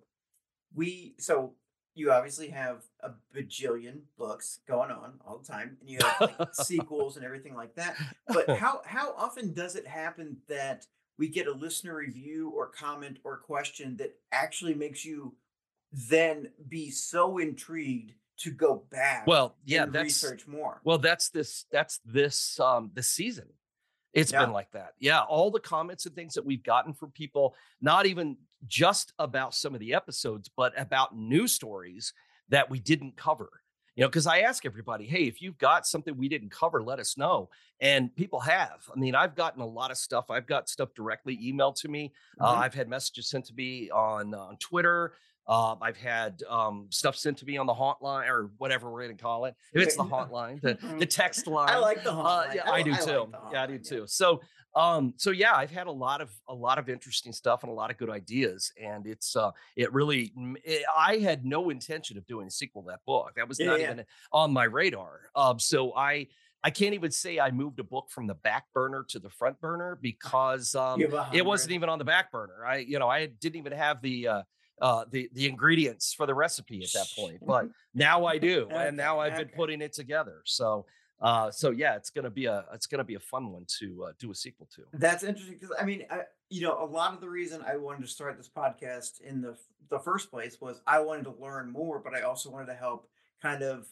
we so you obviously have a bajillion books going on all the time, and you have like sequels and everything like that. But how how often does it happen that we get a listener review or comment or question that actually makes you then be so intrigued to go back Well, yeah, and that's research more? Well, that's this that's this um this season. It's Yeah. been like that. Yeah, all the comments and things that we've gotten from people, not even just about some of the episodes, but about news stories that we didn't cover. You know, because I ask everybody, hey, if you've got something we didn't cover, let us know. And people have. I mean, I've gotten a lot of stuff. I've got stuff directly emailed to me. Uh, Mhm. I've had messages sent to me on on Twitter. Uh, I've had um, stuff sent to me on the hotline or whatever we're going to call it. If it's the Yeah. hotline, the, the Mhm. text line. I like the Uh, hotline. yeah, I, do like too. the yeah, I do hotline, too. So, um, so yeah, I've had a lot of a lot of interesting stuff and a lot of good ideas, and it's uh, it really. It, I had no intention of doing a sequel to that book. That was Yeah, not yeah. even on my radar. Um, so I. I can't even say I moved a book from the back burner to the front burner because um, You have a it wasn't even on the back burner. I, you know, I didn't even have the uh, uh, the the ingredients for the recipe at that point, but now I do, and now I've been putting it together. So, uh, so yeah, it's gonna be a it's gonna be a fun one to uh, do a sequel to. That's interesting because I mean, I, you know, a lot of the reason I wanted to start this podcast in the the first place was I wanted to learn more, but I also wanted to help kind of,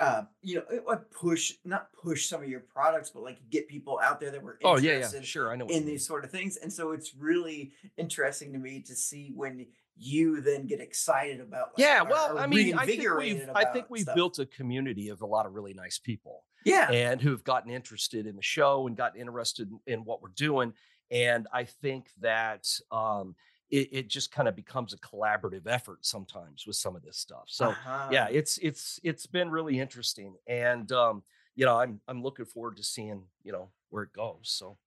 uh, you know, it would push not push some of your products, but like get people out there that were Oh yeah, yeah, sure, I know. in mean. these sort of things, and so it's really interesting to me to see when you then get excited about. Like, Yeah, well, or I mean, I think we've I think we've built a community of a lot of really nice people. Yeah, and who've gotten interested in the show and gotten interested in, in what we're doing. And I think that um, it, it just kind of becomes a collaborative effort sometimes with some of this stuff. So yeah, Uh-huh. it's it's it's been really interesting, and um, you know, I'm I'm looking forward to seeing you know where it goes. So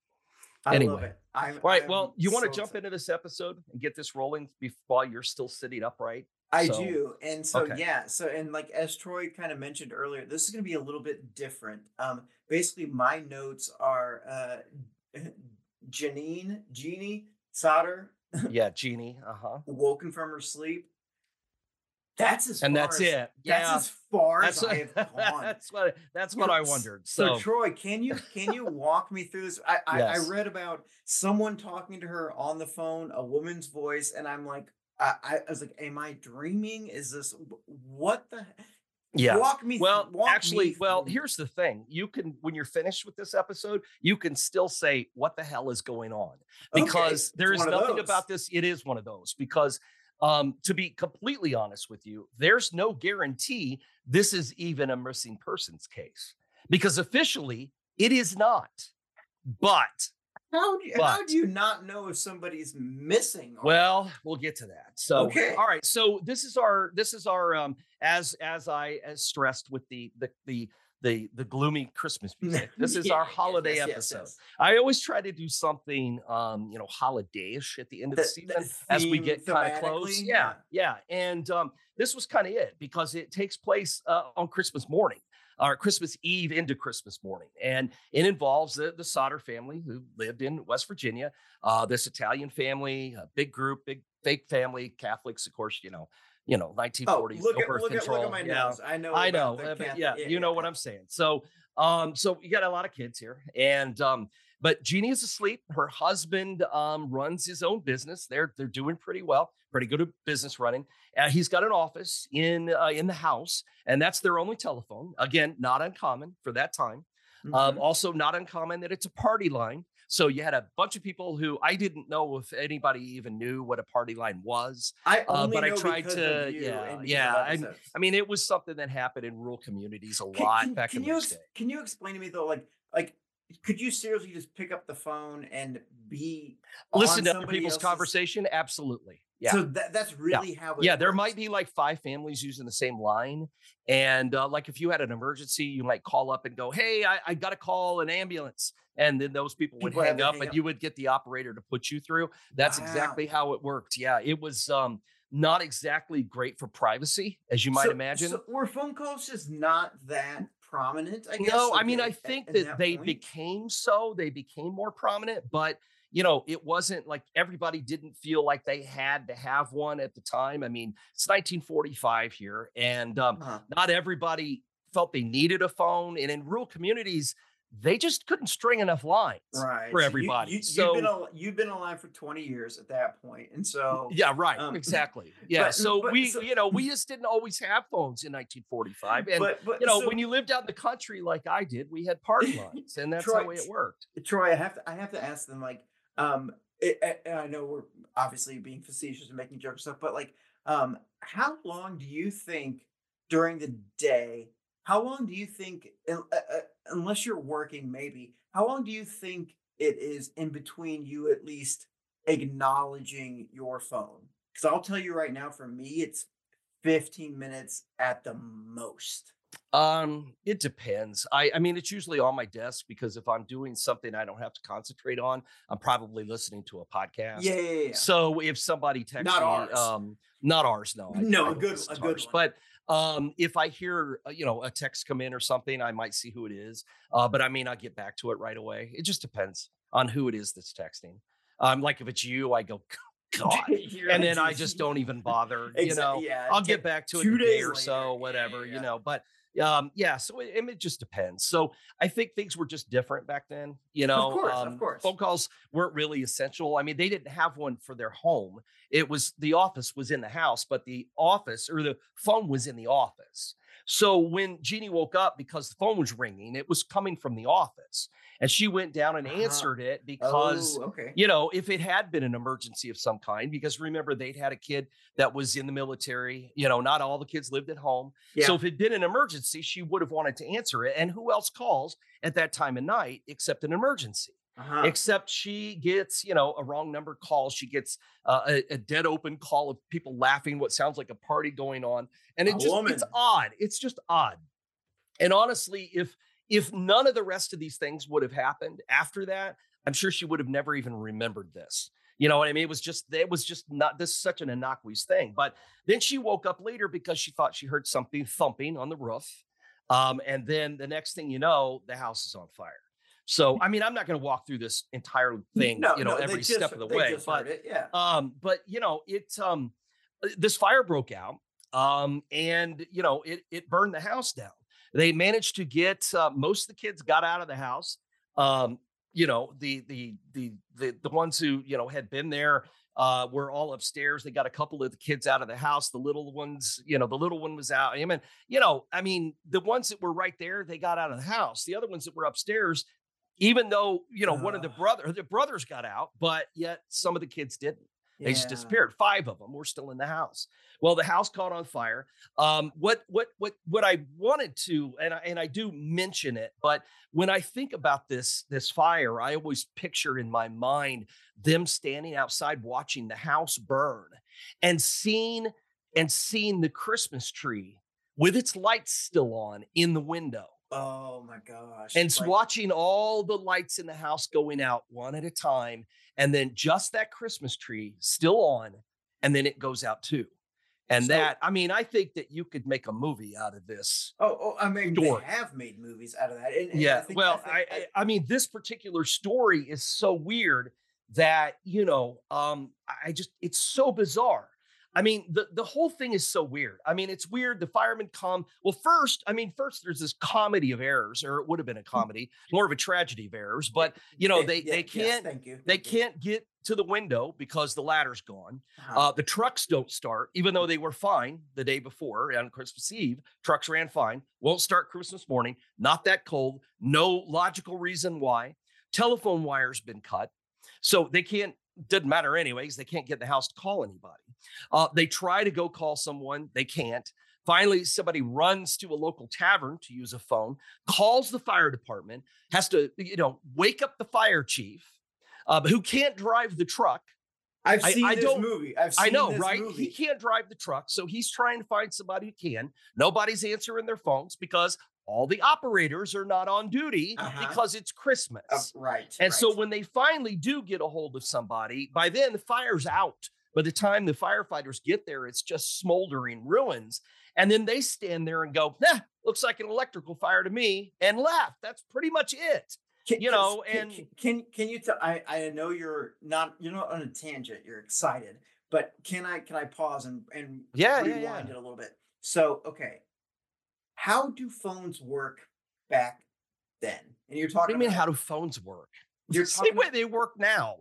I love anyway. it. I'm, all right, I'm well, you want to jump excited. into this episode and get this rolling while you're still sitting upright? I So- do. And so okay. yeah, so and like as Troy kind of mentioned earlier, this is going to be a little bit different. Um basically my notes are uh Janine, Jeannie Sodder Yeah, Jeannie. Uh huh. woken from her sleep. That's as And far that's as, it. That's Yeah. as far That's as I have gone. that's what that's what I wondered. So, So, Troy, can you can you walk me through this? I, I Yes. I read about someone talking to her on the phone, a woman's voice, and I'm like, I, I was like, am I dreaming? Is this what the? yeah. Walk me. Well, walk actually, me well, here's the thing. You can, when you're finished with this episode, you can still say, what the hell is going on? Because there it's is nothing about this. It is one of those. Because um, to be completely honest with you, there's no guarantee this is even a missing persons case. Because officially, it is not. But How do you, how do you not know if somebody's missing? Well, we'll get to that. So, Okay. all right. So this is our this is our um as as I as stressed with the the the the the gloomy Christmas music. This is our holiday yes, yes, episode. yes. I always try to do something, um, you know, holidayish at the end of the, The- season the as we get kind of close. Yeah, yeah. And um, this was kind of it because it takes place uh, on Christmas morning or Christmas Eve into Christmas morning, and it involves the the Sodder family who lived in West Virginia. Uh, this Italian family, a big group, big fake family, Catholics, of course. You know, you know, 1940s, Oh, look no at birth look at look at my yeah. nose. I know. I know, uh, but Catholic- yeah, you know what I'm saying. So, um, so you got a lot of kids here, and um, but Jeannie is asleep. Her husband um runs his own business. They're they're doing pretty well, pretty good at business running. Uh, he's got an office in uh, in the house, and that's their only telephone. Again, not uncommon for that time. Um, Mhm. also, not uncommon that it's a party line. So you had a bunch of people who I didn't know if anybody even knew what a party line was. I uh, only but I know tried because to- yeah, yeah, I'm- I mean, it was something that happened in rural communities a lot can, back can in you those ex- can you explain to me though, like like could you seriously just pick up the phone and be Listen to other people's else's- conversation. Absolutely. Yeah. So that, that's really how it yeah, there might be like five families using the same line. And uh, like if you had an emergency, you might call up and go, Hey, I, I got to call an ambulance. And then those people would People hang up hang and up. you would get the operator to put you through. That's Wow. exactly how it worked. Yeah. It was um, not exactly great for privacy, as you might So- imagine. So were phone calls just not that prominent? I guess. No, I mean, I think at that, they point? became so, they became more prominent, but you know, it wasn't like everybody didn't feel like they had to have one at the time. I mean, it's 1945 here, and um, Uh-huh. not everybody felt they needed a phone. And in rural communities, they just couldn't string enough lines right for so you- everybody. You, so, you've been al- you've been alive for twenty years at that point, and so yeah, right, um, exactly. Yeah. but- so but- we, so- you know, we just didn't always have phones in 1945. And, but you know, so, when you lived out in the country like I did, we had party lines, and that's Troy, the way it worked. Troy, I have to I have to ask them like um it, and I know we're obviously being facetious and making jokes and stuff, but like um how long do you think during the day? How long do you think, uh, uh, unless you're working, maybe? How long do you think it is in between you at least acknowledging your phone? Because I'll tell you right now, for me, it's 15 minutes at the most. Um, it depends. I I mean, it's usually on my desk because if I'm doing something I don't have to concentrate on, I'm probably listening to a podcast. Yeah, yeah, yeah. So if somebody texts Not me, ours. um, not ours, no, I- No, I a good- a good ours. one. But um, if I hear uh, you know a text come in or something, I might see who it is. Uh, but I may not get back to it right away. It just depends on who it is that's texting. Um, like if it's you, I go, God, and then I just don't even bother. You know, yeah, I'll get back to it two in a day days or later. so, whatever, yeah, you know. But um, yeah, so it, it just depends. So I think things were just different back then. You know, of course, of um, course. phone calls weren't really essential. I mean, they didn't have one for their home. It was the office was in the house, but the office or the phone was in the office. So when Jeannie woke up because the phone was ringing, it was coming from the office, and she went down and Uh-huh. answered it because Oh, okay. you know, if it had been an emergency of some kind, because remember they'd had a kid that was in the military, you know, not all the kids lived at home. Yeah. So if it'd been an emergency, she would have wanted to answer it. And who else calls at that time of night except an emergency? Uh-huh. Except she gets, you know, a wrong number call. She gets uh, a, a dead open call of people laughing, what sounds like a party going on. And it A just, it's odd. It's just odd. And honestly, if if none of the rest of these things would have happened after that, I'm sure she would have never even remembered this. You know what I mean? It was just it was just not this is such an innocuous thing. But then she woke up later because she thought she heard something thumping on the roof. Um, and then the next thing you know, the house is on fire. So I mean, I'm not going to walk through this entire thing, No, you know, no, every just- step of the way. But it, yeah. um, but you know, it um uh, this fire broke out. Um, and you know, it it burned the house down. They managed to get uh, most of the kids got out of the house. Um, you know, the the the the the ones who, you know, had been there uh were all upstairs. They got a couple of the kids out of the house. The little ones, you know, the little one was out. I mean, you know, I mean, the ones that were right there, they got out of the house. The other ones that were upstairs, even though, you know, one of the brother the brothers got out, but yet some of the kids didn't. They just disappeared. Five of them were still in the house. Well, the house caught on fire. Um, what what what what I wanted to, and I, and I do mention it, but when I think about this this fire, I always picture in my mind them standing outside watching the house burn and seeing and seeing the Christmas tree with its lights still on in the window. Oh my gosh. and like- watching all the lights in the house going out one at a time, and then just that Christmas tree still on, and then it goes out too. And So- that, I mean, I think that you could make a movie out of this. Oh, oh, I mean, story. they have made movies out of that. and- and I Yeah. think- well, think- I, I, I mean, this particular story is so weird that you know, um, I I just it's so bizarre. I mean, the the whole thing is so weird. I mean, it's weird. The firemen come. Well, first, I mean, first there's this comedy of errors, or it would have been a comedy, more of a tragedy of errors. But you know, they yeah, they can't you. they can't get to the window because the ladder's gone. Uh-huh. Uh, the trucks don't start, even though they were fine the day before on Christmas Eve. Trucks ran fine. Won't start Christmas morning. Not that cold. No logical reason why. Telephone wires been cut, so they can't. Doesn't matter anyways. They can't get the house to call anybody. Uh, they try to go call someone. They can't. Finally, somebody runs to a local tavern to use a phone, calls the fire department, has to, you know, wake up the fire chief, uh, who can't drive the truck. I've I- seen I this don't- movie. I've seen I know, right? Movie. He can't drive the truck, so he's trying to find somebody who can. Nobody's answering their phones because all the operators are not on duty Uh-huh. because it's Christmas. Uh, right. and so when they finally do get a hold of somebody, by then the fire's out. By the time the firefighters get there, it's just smoldering ruins. And then they stand there and go, nah, looks like an electrical fire to me, and laugh. That's pretty much it. Can- you know, can- and- can can, you tell? I I know you're not you're not on a tangent. You're excited, but can I can I pause and and Yeah, yeah, rewind yeah. it a little bit? So okay, how do phones work back then? And you're What talking. do you mean, about- how do phones work? You're Same talking way they work now.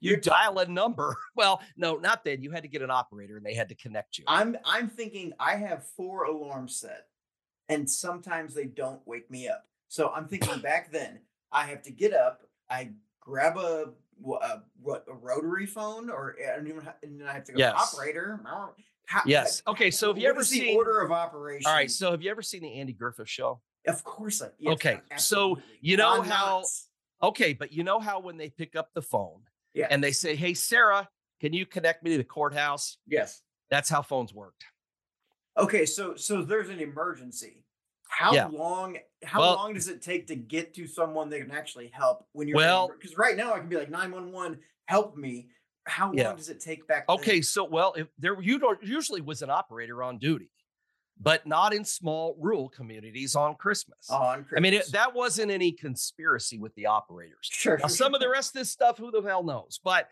You dial a number. Well, no, not then. You had to get an operator and they had to connect you. I'm I'm thinking I have four alarms set, and sometimes they don't wake me up. So I'm thinking back then I have to get up, I grab a a, what a rotary phone, or eh, I don't even ha- and then I have to go Yes. operator. How, Yes. Okay, so have you ever is the order of operations? All right. So have you ever seen the Andy Griffith show? of course, I, yes, Okay, so you know how- Okay, but you know how when they pick up the phone Yeah. and they say, Hey, Sarah, can you connect me to the courthouse? yes. That's how phones worked. Okay, so so there's an emergency. How Yeah. long? How Well- long does it take to get to someone that can actually help when you're? Well- because right now I can be like nine one one, help me. How Yeah. long does it take back? then? Okay, so well, if there you don't usually was an operator on duty, but not in small rural communities on Christmas. on. Christmas. I mean, it, that wasn't any conspiracy with the operators. sure. Now, some of the rest of this stuff, who the hell knows? But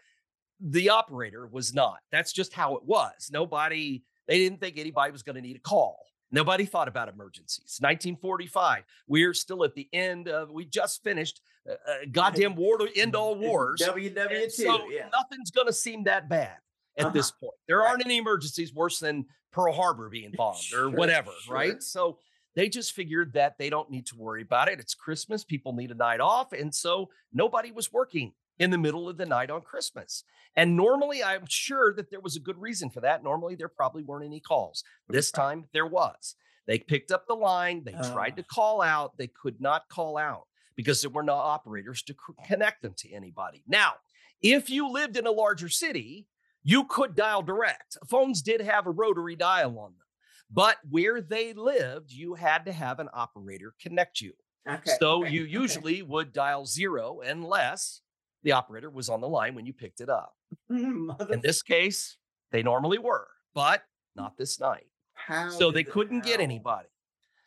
the operator was not. That's just how it was. Nobody, they didn't think anybody was going to need a call. Nobody thought about emergencies. 1945. We're still at the end of, we just finished uh, uh, goddamn war to end all wars. WW And two. so yeah. nothing's going to seem that bad at this Uh-huh. point. There aren't any emergencies worse than Pearl Harbor being bombed Sure, or whatever, sure. right? So they just figured that they don't need to worry about it. It's Christmas, people need a night off. And so nobody was working in the middle of the night on Christmas. And normally, I'm sure that there was a good reason for that. Normally, there probably weren't any calls. This time, there was. They picked up the line, they tried Oh. to ah. call out, they could not call out because there were no operators to connect them to anybody. Now, if you lived in a larger city, you could dial direct. Phones did have a rotary dial on them, but where they lived, you had to have an operator connect you. Okay. so okay, you okay. usually would dial zero unless the operator was on the line when you picked it up. Mm, mother- In this case, they normally were, but not this night. how So they couldn't get anybody.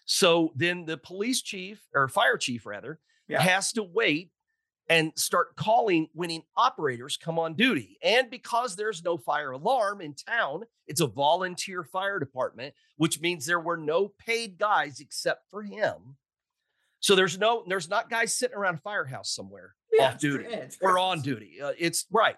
So then the police chief or fire chief rather Yeah. has to wait and start calling when operators come on duty. And because there's no fire alarm in town, it's a volunteer fire department, which means there were no paid guys except for him. So there's no there's not guys sitting around a firehouse somewhere Yeah, off duty or on duty. Uh, it's right.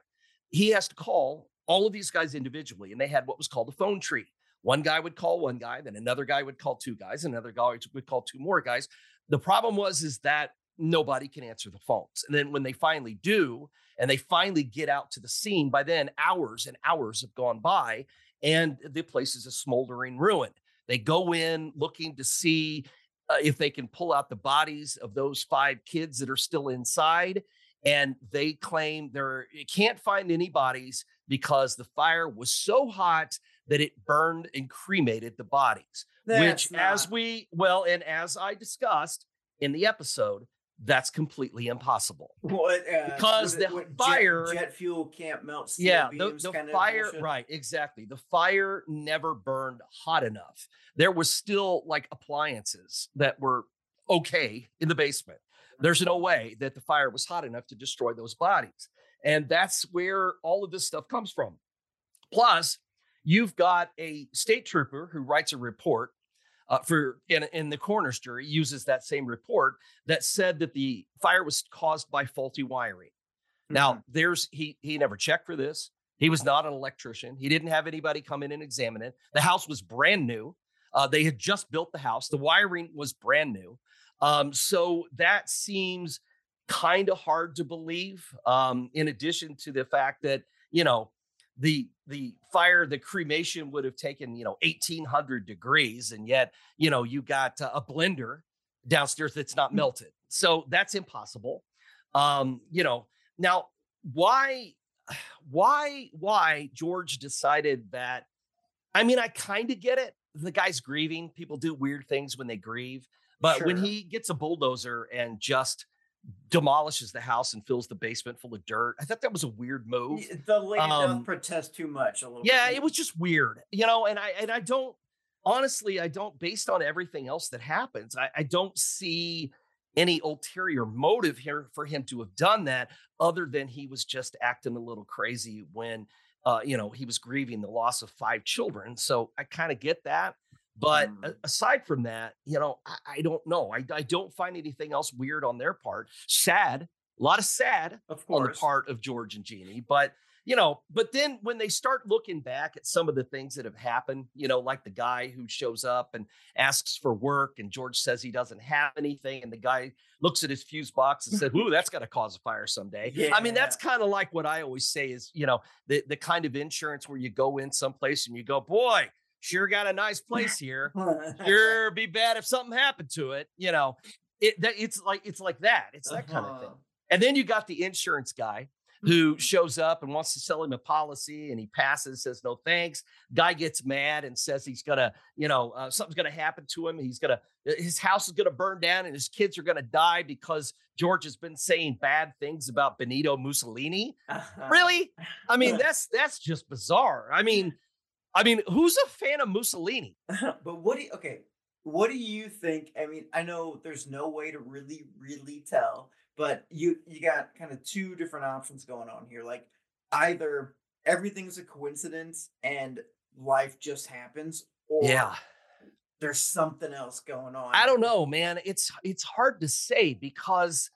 He has to call all of these guys individually, and they had what was called a phone tree. One guy would call one guy, then another guy would call two guys, another guy would call two more guys. The problem was is that nobody can answer the phones. And then when they finally do, and they finally get out to the scene, by then hours and hours have gone by, and the place is a smoldering ruin. They go in looking to see uh, if they can pull out the bodies of those five kids that are still inside and they claim they're can't find any bodies because the fire was so hot that it burned and cremated the bodies. That's which, as we well, and as I discussed in the episode, that's completely impossible. what uh, because what- the what fire- jet, fuel can't melt steel Yeah, the, the fire, right, exactly. The fire never burned hot enough. There was still like appliances that were okay in the basement. There's no way that the fire was hot enough to destroy those bodies. And that's where all of this stuff comes from. Plus, you've got a state trooper who writes a report uh, for in, in the coroner's jury uses that same report that said that the fire was caused by faulty wiring. Now, Mhm. there's he he never checked for this. He was not an electrician. He didn't have anybody come in and examine it. The house was brand new. Uh, they had just built the house. The wiring was brand new. Um, so that seems kind of hard to believe. Um, in addition to the fact that you know the the fire, the cremation would have taken you know 1800 degrees, and yet you know you got uh, a blender downstairs that's not melted. So that's impossible. Um, you know now why why why George decided that I mean I kind of get it. The guy's grieving. People do weird things when they grieve. But when he gets a bulldozer and just demolishes the house and fills the basement full of dirt, I thought that was a weird move. The lady Um, does protest too much a little Yeah, bit. it was just weird, you know. And I and I don't honestly, I don't. Based on everything else that happens, I, I don't see any ulterior motive here for him to have done that, other than he was just acting a little crazy when, uh, you know, he was grieving the loss of five children. So I kind of get that. But Mm. aside from that, you know, I, I don't know. I, I don't find anything else weird on their part. Sad, a lot of sad of on the part of George and Jeannie. But you know, but then when they start looking back at some of the things that have happened, you know, like the guy who shows up and asks for work, and George says he doesn't have anything, and the guy looks at his fuse box and said, "Ooh, that's got to cause a fire someday." I mean, that's kind of like what I always say is, you know, the the kind of insurance where you go in someplace and you go, "Boy, sure got a nice place here." sure be bad if something happened to it you know it that it's like it's like that it's that kind of thing. Uh-huh. and then you got the insurance guy who shows up and wants to sell him a policy and he passes says no thanks. Guy gets mad and says he's gonna you know uh, something's gonna happen to him. He's gonna uh, his house is gonna burn down and his kids are gonna die because george has been saying bad things about benito mussolini? Uh-huh. really? I mean that's that's just bizarre. I mean i mean who's a fan of mussolini uh-huh, but what do you, okay what do you think i mean i know there's no way to really really tell but you you got kind of two different options going on here like either everything's a coincidence and life just happens or yeah there's something else going on I don't know, man. It's it's hard to say because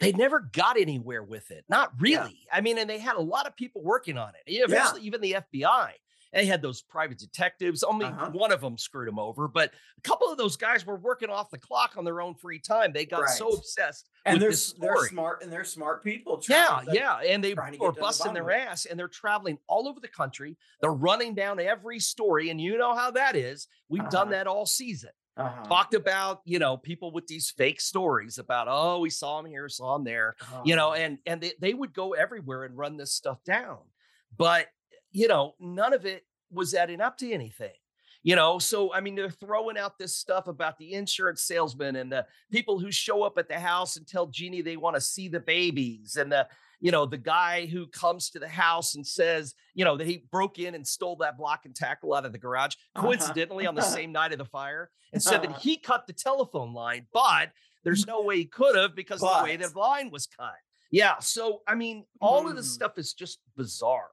they never got anywhere with it. Not Yeah. really. I mean, and they had a lot of people working on it. Eventually, even the FBI. They had those private detectives. Only Uh-huh. one of them screwed them over, but a couple of those guys were working off the clock on their own free time. They got so obsessed and they're they're smart and they're smart people Yeah, trying to, like, yeah, and they are to the busting their ass, and they're traveling all over the country. They're running down every story, and you know how that is. We've done Uh-huh. that all season uh-huh. talked about you know people with these fake stories about oh we saw him here saw him there you know Uh-huh. and and they, they would go everywhere and run this stuff down but you know none of it was adding up to anything you know so i mean they're throwing out this stuff about the insurance salesman and the people who show up at the house and tell jeannie they want to see the babies and the you know the guy who comes to the house and says you know that he broke in and stole that block and tackle out of the garage Uh-huh. coincidentally on the same night of the fire and said that Uh-huh. he cut the telephone line but there's no way he could have because of the way the line was cut yeah so i mean all of this Mm. stuff is just bizarre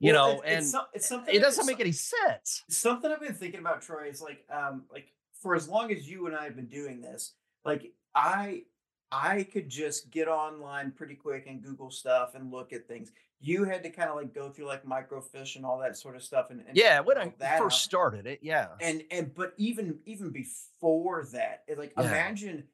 you Well, know it's- and it's, it's something it doesn't make any sense something I've been thinking about, Troy, is like, um, like for as long as you and I have been doing this, like I, I could just get online pretty quick and Google stuff and look at things. You had to kind of like go through like microfiche and all that sort of stuff. And, and yeah when i first out. started it yeah and and but even even before that, it, like Yeah. imagine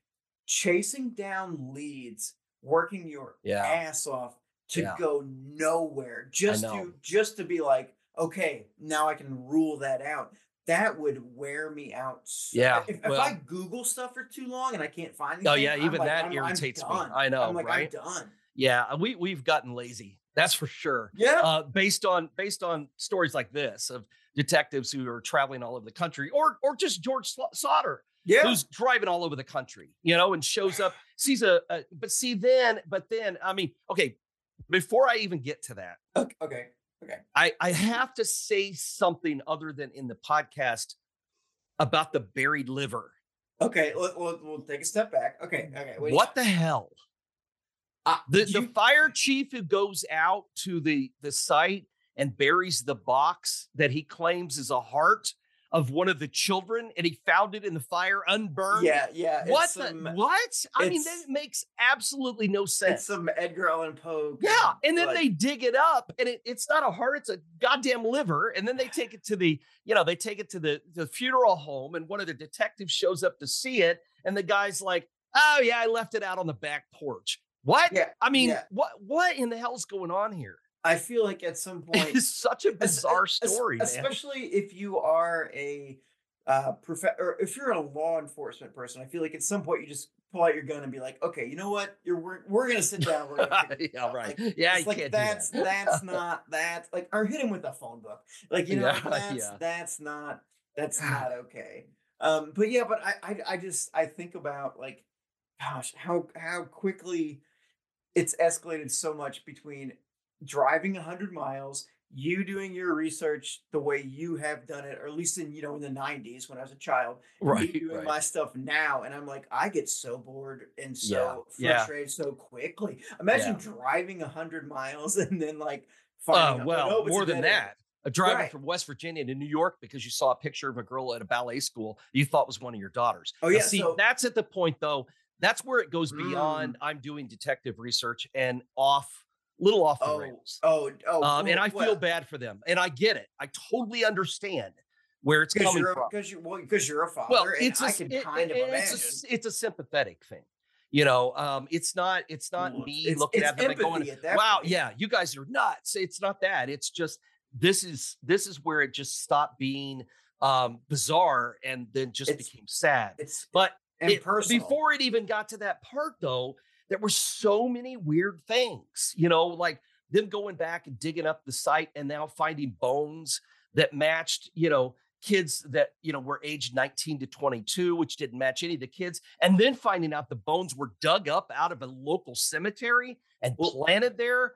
chasing down leads, working your Yeah. ass off to Yeah. go nowhere, just to just to be like, okay, now I can rule that out. That would wear me out. Yeah, If, if I Google stuff for too long and I can't find anything, oh yeah even like, that I'm- I'm irritates me i know I'm like, right I'm done. yeah, we we've gotten lazy. That's for sure. Yeah. Uh, based on based on stories like this of detectives who are traveling all over the country, or or just George Sodder, yeah. who's driving all over the country, you know, and shows up, sees a, a but see then, but then, I mean, okay, before I even get to that, okay. Okay. Okay. I, I have to say something other than in the podcast about the buried liver. Okay, we'll, we'll, we'll take a step back. Okay, okay. Wait. What the hell? Uh, The, do the fire chief who goes out to the, the site and buries the box that he claims is a heart of one of the children and he found it in the fire unburned. Yeah, yeah. What the, some, what? I mean, that makes absolutely no sense. it's some Edgar Allan Poe. Yeah, and then like- they dig it up, and it, it's not a heart; it's a goddamn liver. And then they take it to the, you know, they take it to the the funeral home, and one of the detectives shows up to see it, and the guy's like, "Oh yeah, I left it out on the back porch." What? Yeah, I mean, yeah. what what in the hell's going on here? I feel like at some point, It's such a bizarre es- story, man. especially if you are a uh prof- or if you're a law enforcement person. I feel like at some point you just pull out your gun and be like, okay, you know what? You're we're, we're gonna sit down. We're gonna yeah, out." right. Like, yeah, it's you like can't that's do that. that's not that like or hit him with a phone book like you know Yeah, that's yeah. that's not that's not okay um but yeah but I, I i just i think about like gosh how how quickly it's escalated so much between driving 100 miles you doing your research the way you have done it or at least in you know in the 90s when i was a child right, doing right. my stuff now and i'm like i get so bored and so Yeah, yeah. frustrated so quickly imagine driving 100 miles and then like Uh, well, "Oh, more than dead end." that. A driving Right. from West Virginia to New York because you saw a picture of a girl at a ballet school you thought was one of your daughters. Oh, Now, yeah, see, so- that's at the point though. That's where it goes Mm. beyond. I'm doing detective research and off, little off the oh rails. oh oh Um, and well, I feel bad for them, and I get it. I totally understand where it's coming from. because you well because you're a father Well, it's a, i can it- kind of it- imagine it's a, it's a sympathetic thing. You know, um, it's not. It's not Well, me it's- looking it's at them and going, at "Wow, point. yeah, you guys are nuts." It's not that. It's just this is this is where it just stopped being um, bizarre and then just became sad. it's But it- before it even got to that part, though, there were so many weird things. You know, like them going back and digging up the site and now finding bones that matched. You know. Kids that you know were aged 19 to 22, which didn't match any of the kids, and then finding out the bones were dug up out of a local cemetery and planted there.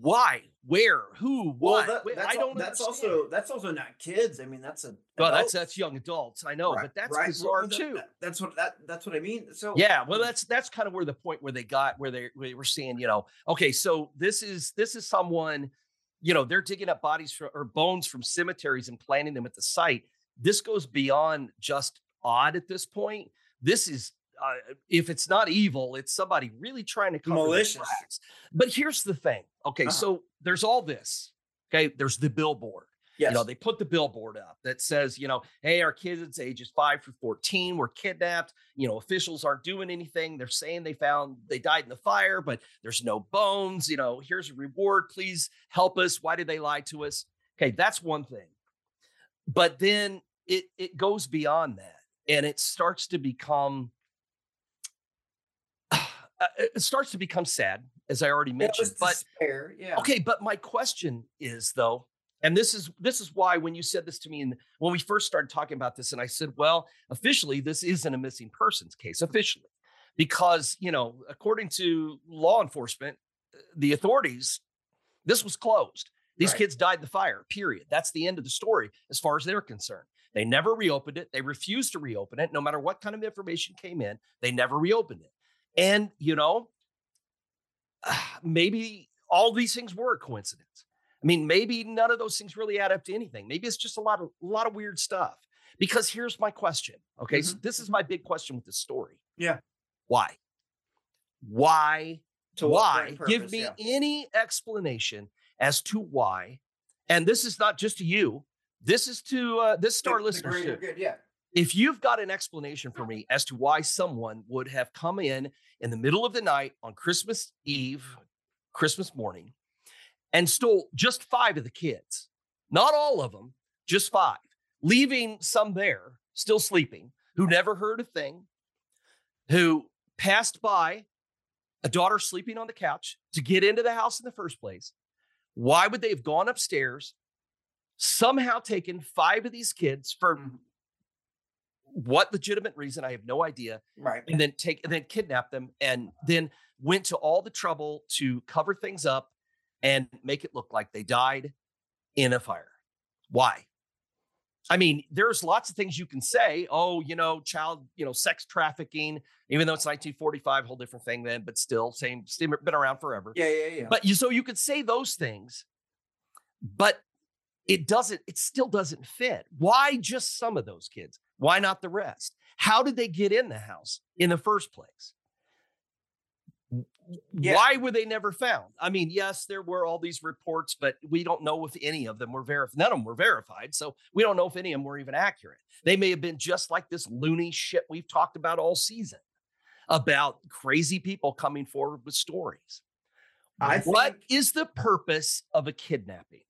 Why? Where? Who? well that, I don't. that's understand. also that's also not kids i mean that's a Well, that's that's young adults. I know, Right, but that's right. Well, bizarre that- too. that- that's what that that's what i mean so Yeah, well, that's that's kind of where the point where they got where they, where they were saying, you know, okay, so this is this is someone, you know, they're digging up bodies for, or bones from cemeteries and planting them at the site. This goes beyond just odd at this point. This is uh, if it's not evil, it's somebody really trying to cover Malicious. But here's the thing. Okay, Uh-huh. so there's all this. Okay, there's the billboard. yes You know, they put the billboard up that says, you know, hey, our kids ages five through 14 were kidnapped. You know, officials aren't doing anything. They're saying they found they died in the fire, but there's no bones. You know, here's a reward. Please help us. Why did they lie to us? Okay, that's one thing. But then it it goes beyond that and it starts to become uh, it starts to become sad, as I already mentioned. But despair, yeah Okay, but my question is though, and this is this is why when you said this to me and when we first started talking about this, and I said, well, officially, this isn't a missing persons case, officially, because you know, according to law enforcement, uh, the authorities, this was closed. These Right. kids died in the fire. Period. That's the end of the story as far as they're concerned. They never reopened it. They refused to reopen it, no matter what kind of information came in. They never reopened it. And you know, maybe all these things were a coincidence. I mean, maybe none of those things really add up to anything. Maybe it's just a lot of a lot of weird stuff. Because here's my question. Okay, so this is my big question with this story. Yeah. Why? Why? To why? great Give me yeah. any explanation as to why. And this is not just to you. This is to uh, this star to The- listeners too good, yeah if you've got an explanation for me as to why someone would have come in in the middle of the night on Christmas Eve, Christmas morning, and stole just five of the kids, not all of them, just five, leaving some there still sleeping who never heard a thing, who passed by a daughter sleeping on the couch to get into the house in the first place. Why would they have gone upstairs, somehow taken five of these kids for. What legitimate reason? I have no idea. Right. And then take and then kidnap them and then went to all the trouble to cover things up and make it look like they died in a fire. Why? I mean, there's lots of things you can say. Oh, you know, child, you know, sex trafficking, even though it's 1945, whole different thing then, but still same, been around forever. Yeah, yeah, yeah. But you so you could say those things, but it doesn't, it still doesn't fit. Why just some of those kids? Why not the rest? How did they get in the house in the first place? Yeah. Why were they never found? I mean, yes, there were all these reports, but we don't know if any of them were verified. None of them were verified. So we don't know if any of them were even accurate. They may have been just like this loony shit we've talked about all season about crazy people coming forward with stories. I What think- is the purpose of a kidnapping?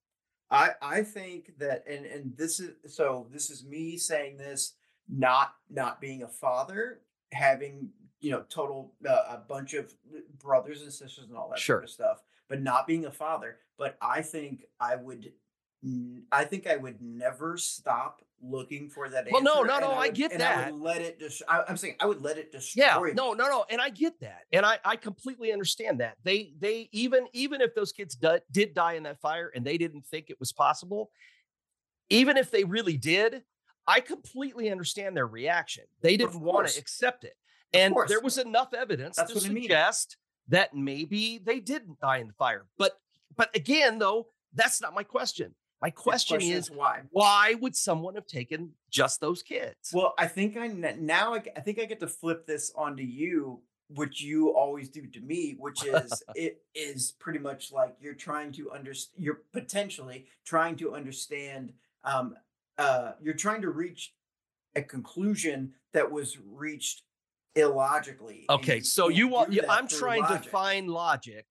I I think that and and this is so this is me saying this not not being a father having you know total uh, a bunch of brothers and sisters and all that Sure. sort of stuff but not being a father but I think I would I think I would never stop looking for that Well, no, no, no, I would- get and I that. would let it just I, I'm saying I would let it destroy Yeah, me. no, no, no, and I get that, and I I completely understand that. They they even even if those kids di- did die in that fire and they didn't think it was possible, even if they really did, I completely understand their reaction. They didn't want to accept it, and there was enough evidence That's to what I mean. suggest that maybe they didn't die in the fire. But but again, though, that's not my question. My The question is, why why would someone have taken just those kids? Well, I think I now I think I get to flip this onto you, which you always do to me, which is it is pretty much like you're trying to understand. You're potentially trying to understand. Um, uh, you're trying to reach a conclusion that was reached illogically. Okay, you so you want? do You, that I'm trying logic. to find logic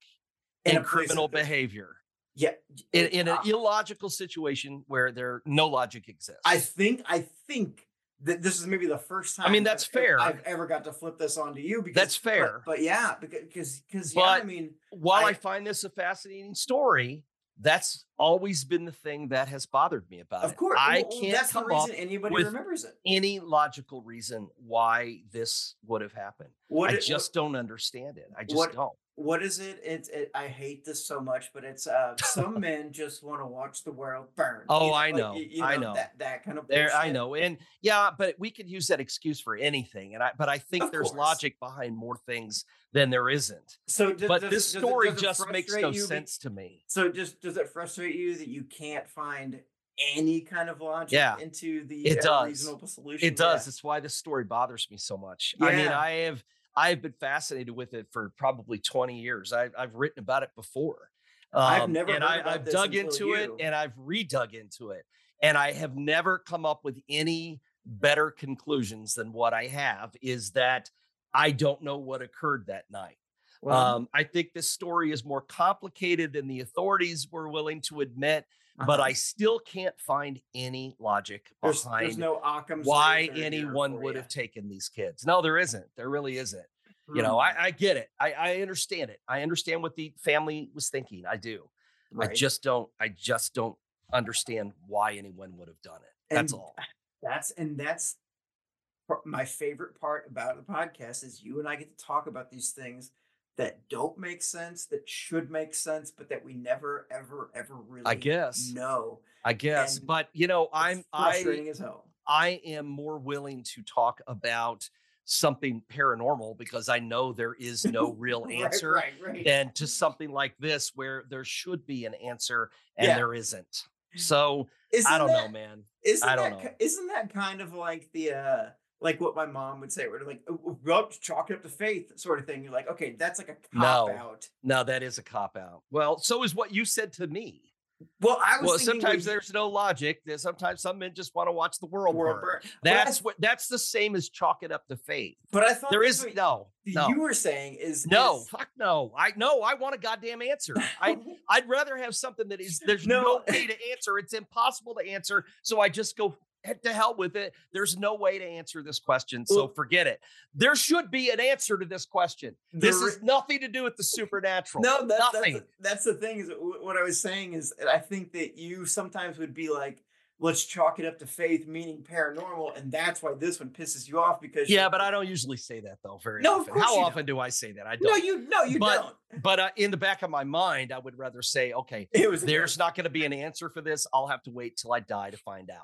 In in, criminal behavior yeah in, in an uh, illogical situation where there no logic exists. I think I think that this is maybe the first time. I mean, that's I've- fair. I've ever got to flip this onto you because That's fair. But, yeah, because because yeah, I mean, While I, I- find this a fascinating story, that's always been the thing that has bothered me about of it. course, I well, can't that's the reason anybody with remembers it. any logical reason why this would have happened. What I it- just don't understand it. I just what- don't. What is it? It's it, I hate this so much, but it's uh some men just want to watch the world burn. Oh, You I like, know, y- you I know. that that kind of There, I know, and yeah, but we could use that excuse for anything, and I, but I think Of there's course. logic behind more things than there isn't. So, does, but does this does story just makes no you be- sense to me. So, just does it frustrate you that you can't find any kind of logic Yeah, into the it uh, does. reasonable solution? It does. Yeah. It's why this story bothers me so much. I mean, I have I've been fascinated with it for probably 20 years. I've I've written about it before. I've Um, never and I, I've dug into it and I've redug into it. And I have never come up with any better conclusions than what I have is that I don't know what occurred that night. Um, I think this story is more complicated than the authorities were willing to admit, but uh-huh. I still can't find any logic there's, behind there's no why saves are here anyone would ya. have taken these kids. No, there isn't. There really isn't. You know, Hmm, I, I get it. I, I understand it. I understand what the family was thinking. I do. I just don't. I just don't understand why anyone would have done it. That's And all. That's and that's my favorite part about the podcast is you and I get to talk about these things that don't make sense, that should make sense, but that we never, ever, ever really I guess. no. I guess. and But you know, I'm I frustrating as hell. I am more willing to talk about something paranormal because I know there is no real answer. right, right. than to something like this where there should be an answer and Yeah. there isn't. So Isn't I don't know, man. Isn't I don't that, know. Isn't that kind of like the uh like what my mom would say, where like, "Oh, oh well, chalk it up to faith, sort of thing. You're like, okay, that's like a cop No. out. No, that is a cop out. Well, so is what you said to me. Well, I was Well, sometimes there's no logic. There's sometimes some men just want to watch the world, world burn. burn. But I That's what that's the same as chalk it up to faith. But I thought there is what no, no, you were saying is no, is- fuck no. I no, I want a goddamn answer. I I'd rather have something that is there's no, No. way to answer. It's impossible to answer. So I just go to hell with it. There's no way to answer this question, so forget it. There should be an answer to this question. This is nothing to do with the supernatural. No, that, nothing. that's that's the thing. Is what I was saying is I think that you sometimes would be like, let's chalk it up to faith, meaning paranormal, and that's why this one pisses you off because yeah, but I don't usually say that though. Very No, of often. course How often do I say that? I don't. no, you no, you But- don't. But uh, in the back of my mind, I would rather say, okay, It was there's not going to be an answer for this. I'll have to wait till I die to find out.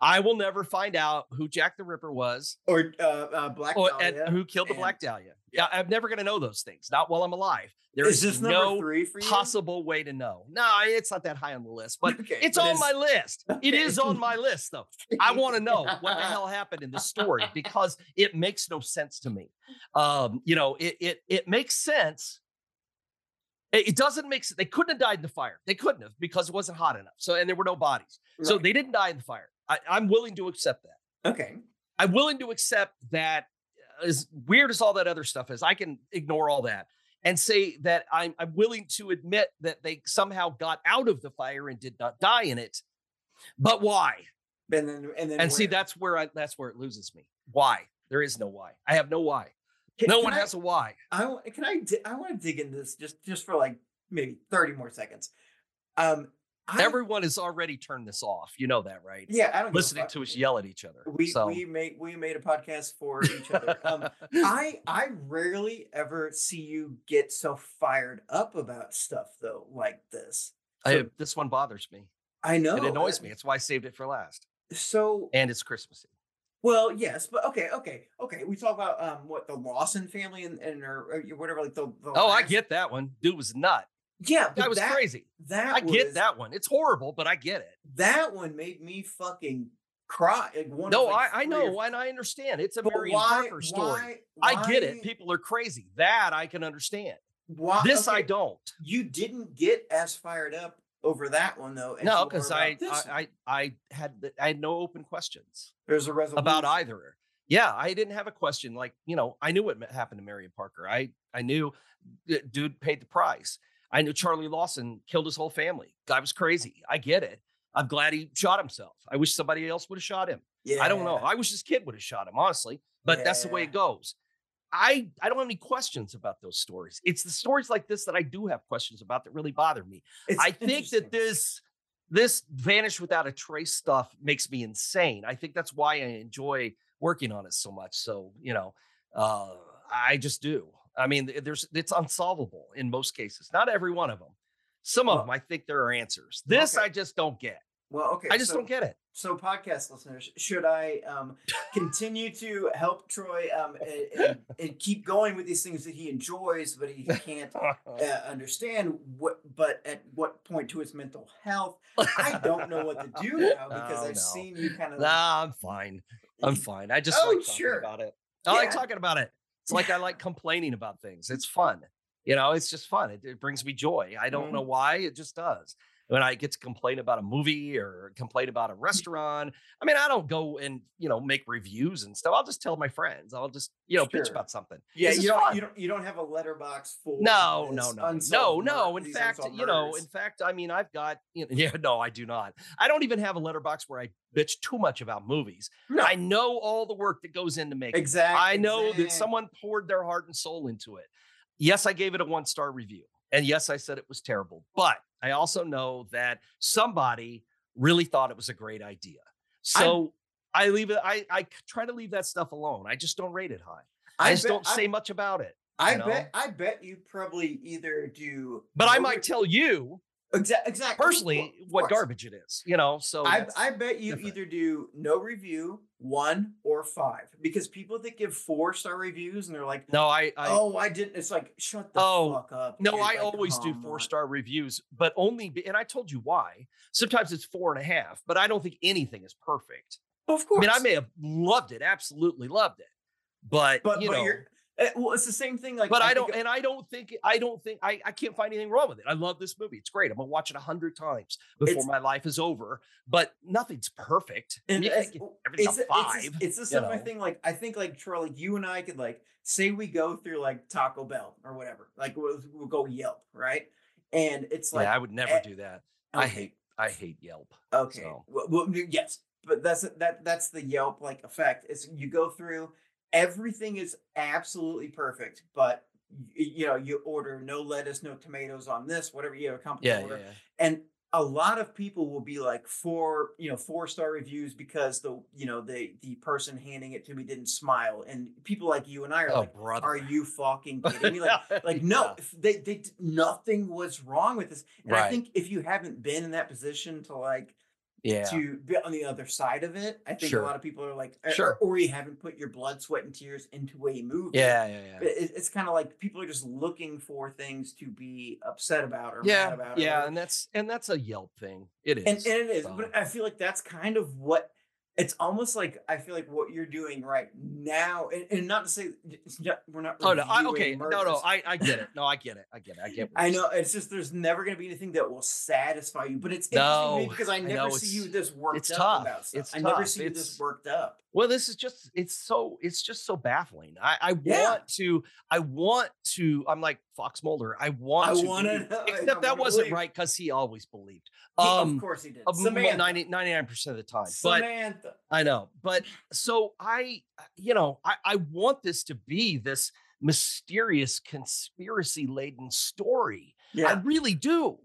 I will never find out who Jack the Ripper was or uh, uh, Black or Dahlia. and who killed the and- Black Dahlia. Yeah, I'm never going to know those things. Not while I'm alive. There Is is no three for you? possible way to know. No, it's not that high on the list, but Okay, it's but on my list. It Okay. is on my list, though. I want to know what the hell happened in the story because it makes no sense to me. Um, you know, it it it makes sense. It, doesn't make sense. They couldn't have died in the fire. They couldn't have because it wasn't hot enough. So and there were no bodies. So they didn't die in the fire. I, I'm willing to accept that. okay. I'm willing to accept that uh, as weird as all that other stuff is, I can ignore all that and say that I'm I'm willing to admit that they somehow got out of the fire and did not die in it. But why? And then and then And see, that's where I that's where it loses me. Why? There is no why. I have no why. Can- No can one I- has a why. I can I I want to dig into this just just for like maybe thirty more seconds. Um, I, Everyone has already turned this off. You know that, right? yeah, I don't Listening to us yell at each other. We so. we made we made a podcast for each other. Um, I I rarely ever see you get so fired up about stuff though like this. I- this one bothers me. I know it annoys uh, me. It's why I saved it for last. So And it's Christmassy. Well, yes, but okay, okay, okay. We talk about um what the Lawson family and and or, or whatever like the, the Oh, I get that one. Dude was nut. yeah. but That was that, crazy. That I get that one. It's horrible, but I get it. That one made me fucking cry. Like one No, like, I, I know, or- and I understand. It's a but Marion why- Parker story. why- I get it. People are crazy. That I can understand. Why, This I don't. You didn't get as fired up over that one though. No, because I. I I I had the- I had no open questions there's a resolution about either. Yeah, I didn't have a question. Like you know, I knew what happened to Marion Parker. I I knew the dude paid the price. I knew Charlie Lawson killed his whole family. Guy was crazy. I get it. I'm glad he shot himself. I wish somebody else would have shot him. Yeah, I don't know. I wish this kid would have shot him, honestly, but that's the way it goes. I I don't have any questions about those stories. It's the stories like this that I do have questions about that really bother me. It's I think that this this vanish without a trace stuff makes me insane. I think that's why I enjoy working on it so much. So, you know, uh I just do. I mean, there's it's unsolvable in most cases. Not every one of them. Some of Well- them I think there are answers. This Okay. I just don't get. Well, okay. I just so, don't get it. So, podcast listeners, should I um, continue to help Troy um, and, and, keep going with these things that he enjoys, but he can't uh, understand what? But at what point to his mental health? I don't know what to do now because Oh, I've no. seen you kind of. Nah, I'm fine. I'm fine. I just Oh, like talking sure. about it. I like talking about it. It's like I like complaining about things. It's fun. You know, it's just fun. It, it brings me joy. I don't Mhm. know why. It just does. When I get to complain about a movie or complain about a mm. restaurant, I mean, I don't go and you know make reviews and stuff. I'll just tell my friends. I'll just you know bitch about something. Yeah, This you don't, fun. you don't. You don't have a Letterboxd full. No, no, no, no, no. In fact, you know, in fact, I mean, I've got, you know, yeah, no, I do not. I don't even have a Letterboxd where I bitch too much about movies. no, I know all the work that goes into making. it. exactly. I know that someone poured their heart and soul into it. Yes, I gave it a one star review. And yes, I said it was terrible. But I also know that somebody really thought it was a great idea. So I leave it, I, I try to leave that stuff alone. I just don't rate it high. I, just bet- don't say much about it. I know? bet. I bet you probably either do. But I might tell you Exactly. Exactly. personally what garbage it is, you know. So I, I bet you different. either do no review, one or five, because people that give four star reviews and they're like, no, I, I "Oh, I didn't." It's like, shut the Oh, fuck up. No, dude. I Like, always do four star reviews, but only, be, and I told you why. Sometimes it's four and a half, but I don't think anything is perfect. Of course. I mean, I may have loved it, absolutely loved it, but, but you but know, you're. Well, it's the same thing. Like, but I, think don't, and I don't think, I don't think, I, I can't find anything wrong with it. I love this movie. It's great. I'm gonna watch it a hundred times before my life is over. But nothing's perfect. And you it's, it's, a a- it's, five. a- it's the you similar know? thing. Like I think like Troy, like you and I could like say we go through like Taco Bell or whatever. Like we'll, we'll go Yelp, right? And it's like yeah, I would never eh, do that. I hate, I hate Yelp. Okay. so. Well, well, yes, but that's that that's the Yelp like effect. Is you go through everything is absolutely perfect, but you know you order no lettuce, no tomatoes on this, whatever you have a company Yeah, yeah, order, yeah. and a lot of people will be like four you know four star reviews because the you know the the person handing it to me didn't smile and people like you and i are Oh, like brother. are you fucking kidding me like like no they, they nothing was wrong with this and i think if you haven't been in that position to like Yeah. to be on the other side of it i think Sure. a lot of people are like uh, Sure. or, you haven't put your blood sweat and tears into a movie Yeah, yeah, yeah. But it, it's kind of like people are just looking for things to be upset about or mad Yeah, about or yeah, whatever. and that's and that's a Yelp thing. It is. and, and it is so. but i feel like that's kind of what it's almost like i feel like what you're doing right now and, and not to say not, we're not Oh no! I, okay, no, no. I, I get it. No, I get it. I get it. I get. I know it's just there's never going to be anything that will satisfy you, but it's interesting No, because I I never know, see you this worked it's up tough. about stuff. It's I never tough. see you this worked up. Well, this is just it's so it's just so baffling. I, I Yeah. want to I want to I'm like Fox Mulder. I want I to wanna believe- know, I except that wasn't believe. right because he always believed. Um of course he did. uh, Samantha. 90, 99% of the time. But Samantha. I know. But so I you know, I, I want this to be this mysterious conspiracy laden story. yeah. I really do.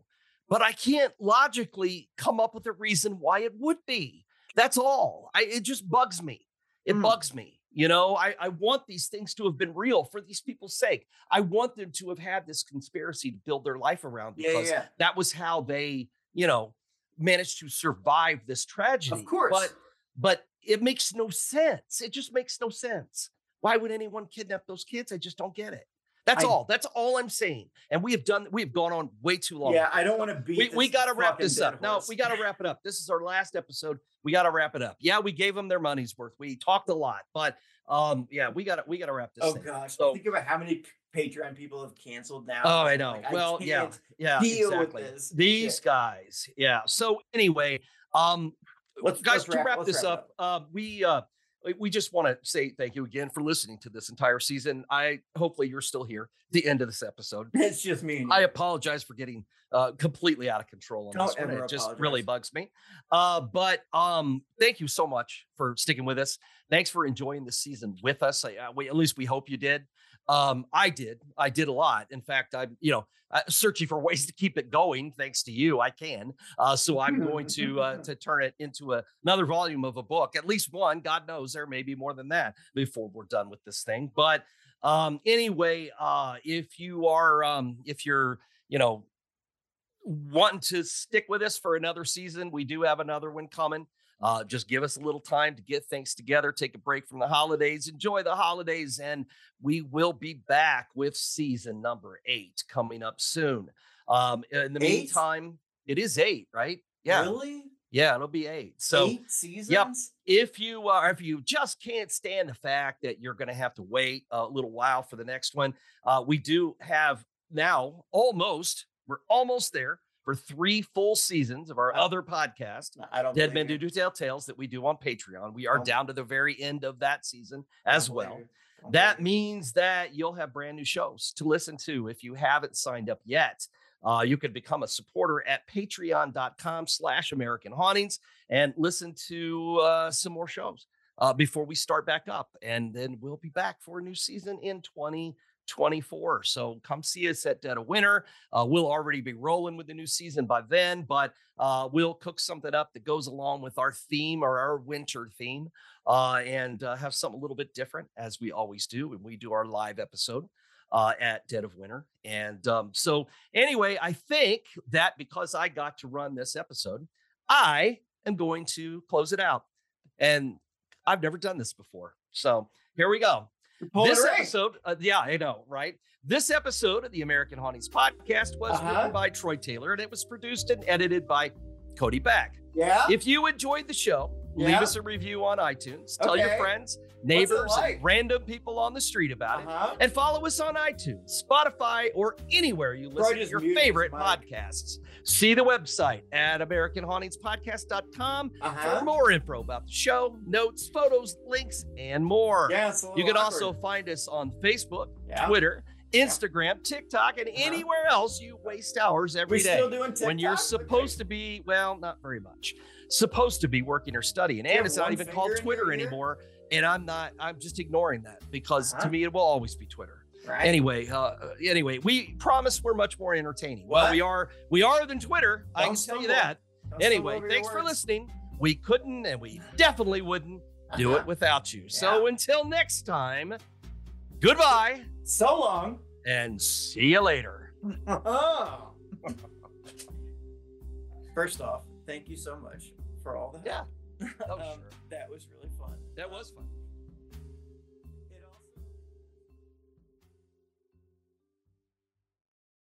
But I can't logically come up with a reason why it would be. That's all. I, it just bugs me. It Mm. bugs me. You know, I, I want these things to have been real for these people's sake. I want them to have had this conspiracy to build their life around Yeah, because yeah. that was how they, you know, managed to survive this tragedy. Of course. But but it makes no sense. It just makes no sense. Why would anyone kidnap those kids? I just don't get it. That's I- all. That's all I'm saying. And we have done. We have gone on way too long. yeah, I don't want to be. We, we got to wrap this up. No, we got to wrap it up. This is our last episode. We got to wrap it up. Yeah, we gave them their money's worth. We talked a lot, but um, yeah, we got to we got to wrap this. Oh gosh, So- think about how many Patreon people have canceled now. Oh, I know. like, well, yeah, can't yeah, deal with exactly. this These shit. guys, yeah. So anyway, um, Let's- guys, let's to wrap- wrap, this wrap it up, uh, we uh, we- just want to say thank you again for listening to this entire season. I hopefully you're still here. at The end of this episode. It's just me. I apologize for getting uh, completely out of control on this Don't one. ever It just really bugs me. Uh, but um, thank you so much for sticking with us. Thanks for enjoying the season with us. I, uh, we, at least we hope you did. Um, I did. I did a lot. In fact, I'm you know uh, searching for ways to keep it going. Thanks to you, I can. Uh, so I'm going to uh, to turn it into a, another volume of a book, at least one. God knows there may be more than that before we're done with this thing. But um, anyway, uh, if you are um, if you're you know wanting to stick with us for another season, we do have another one coming. Uh, just give us a little time to get things together, take a break from the holidays, enjoy the holidays, and we will be back with season number eight coming up soon. Um, in the Eight? meantime, it is eight, right? Yeah, Really? yeah, it'll be eight. So Eight seasons? if you are if you just can't stand the fact that you're going to have to wait a little while for the next one uh, we do have now almost we're almost there for three full seasons of our Wow. other podcast I don't. dead men do do tell tales that we do on patreon we are down to the very end of that season as well that means that you'll have brand new shows to listen to if you haven't signed up yet. Uh, you could become a supporter at patreon.com slash American Hauntings and listen to uh, some more shows uh, before we start back up. And then we'll be back for a new season in 2024. So come see us at Dead of Winter. Uh, we'll already be rolling with the new season by then, but uh, we'll cook something up that goes along with our theme or our winter theme uh, and uh, have something a little bit different as we always do when we do our live episode uh, at Dead of Winter. And um, so, anyway, I think that because I got to run this episode, I am going to close it out. And I've never done this before. So here we go. This episode, uh, yeah, I know, right? This episode of the American Hauntings podcast was Uh-huh. written by Troy Taylor and it was produced and edited by Cody Beck. Yeah. If you enjoyed the show, leave us a review on iTunes. Tell your friends, neighbors, like? and random people on the street about it. Uh-huh. And follow us on iTunes, Spotify, or anywhere you listen to your favorite podcasts. See the website at AmericanHauntingsPodcast.com Uh-huh. for more info about the show, notes, photos, links, and more. Yeah, you can awkward. also find us on Facebook, Yeah. Twitter, Instagram, TikTok, and Uh-huh. anywhere else you waste hours every we day still doing TikTok? when you're Okay. supposed to be well not very much supposed to be working or studying. And it's not even called Twitter anymore. And I'm not, I'm just ignoring that because Uh-huh. to me, it will always be Twitter. Right. Anyway, uh, anyway, we promise we're much more entertaining. Well, What? we are, we are than Twitter. I Don't can tell you that. Anyway, thanks for listening. We couldn't and we definitely wouldn't do Uh-huh. it without you. So until next time, goodbye So long. and see you later. First off, thank you so much for all the Yeah. Oh, Um, sure. That was really fun. That was fun.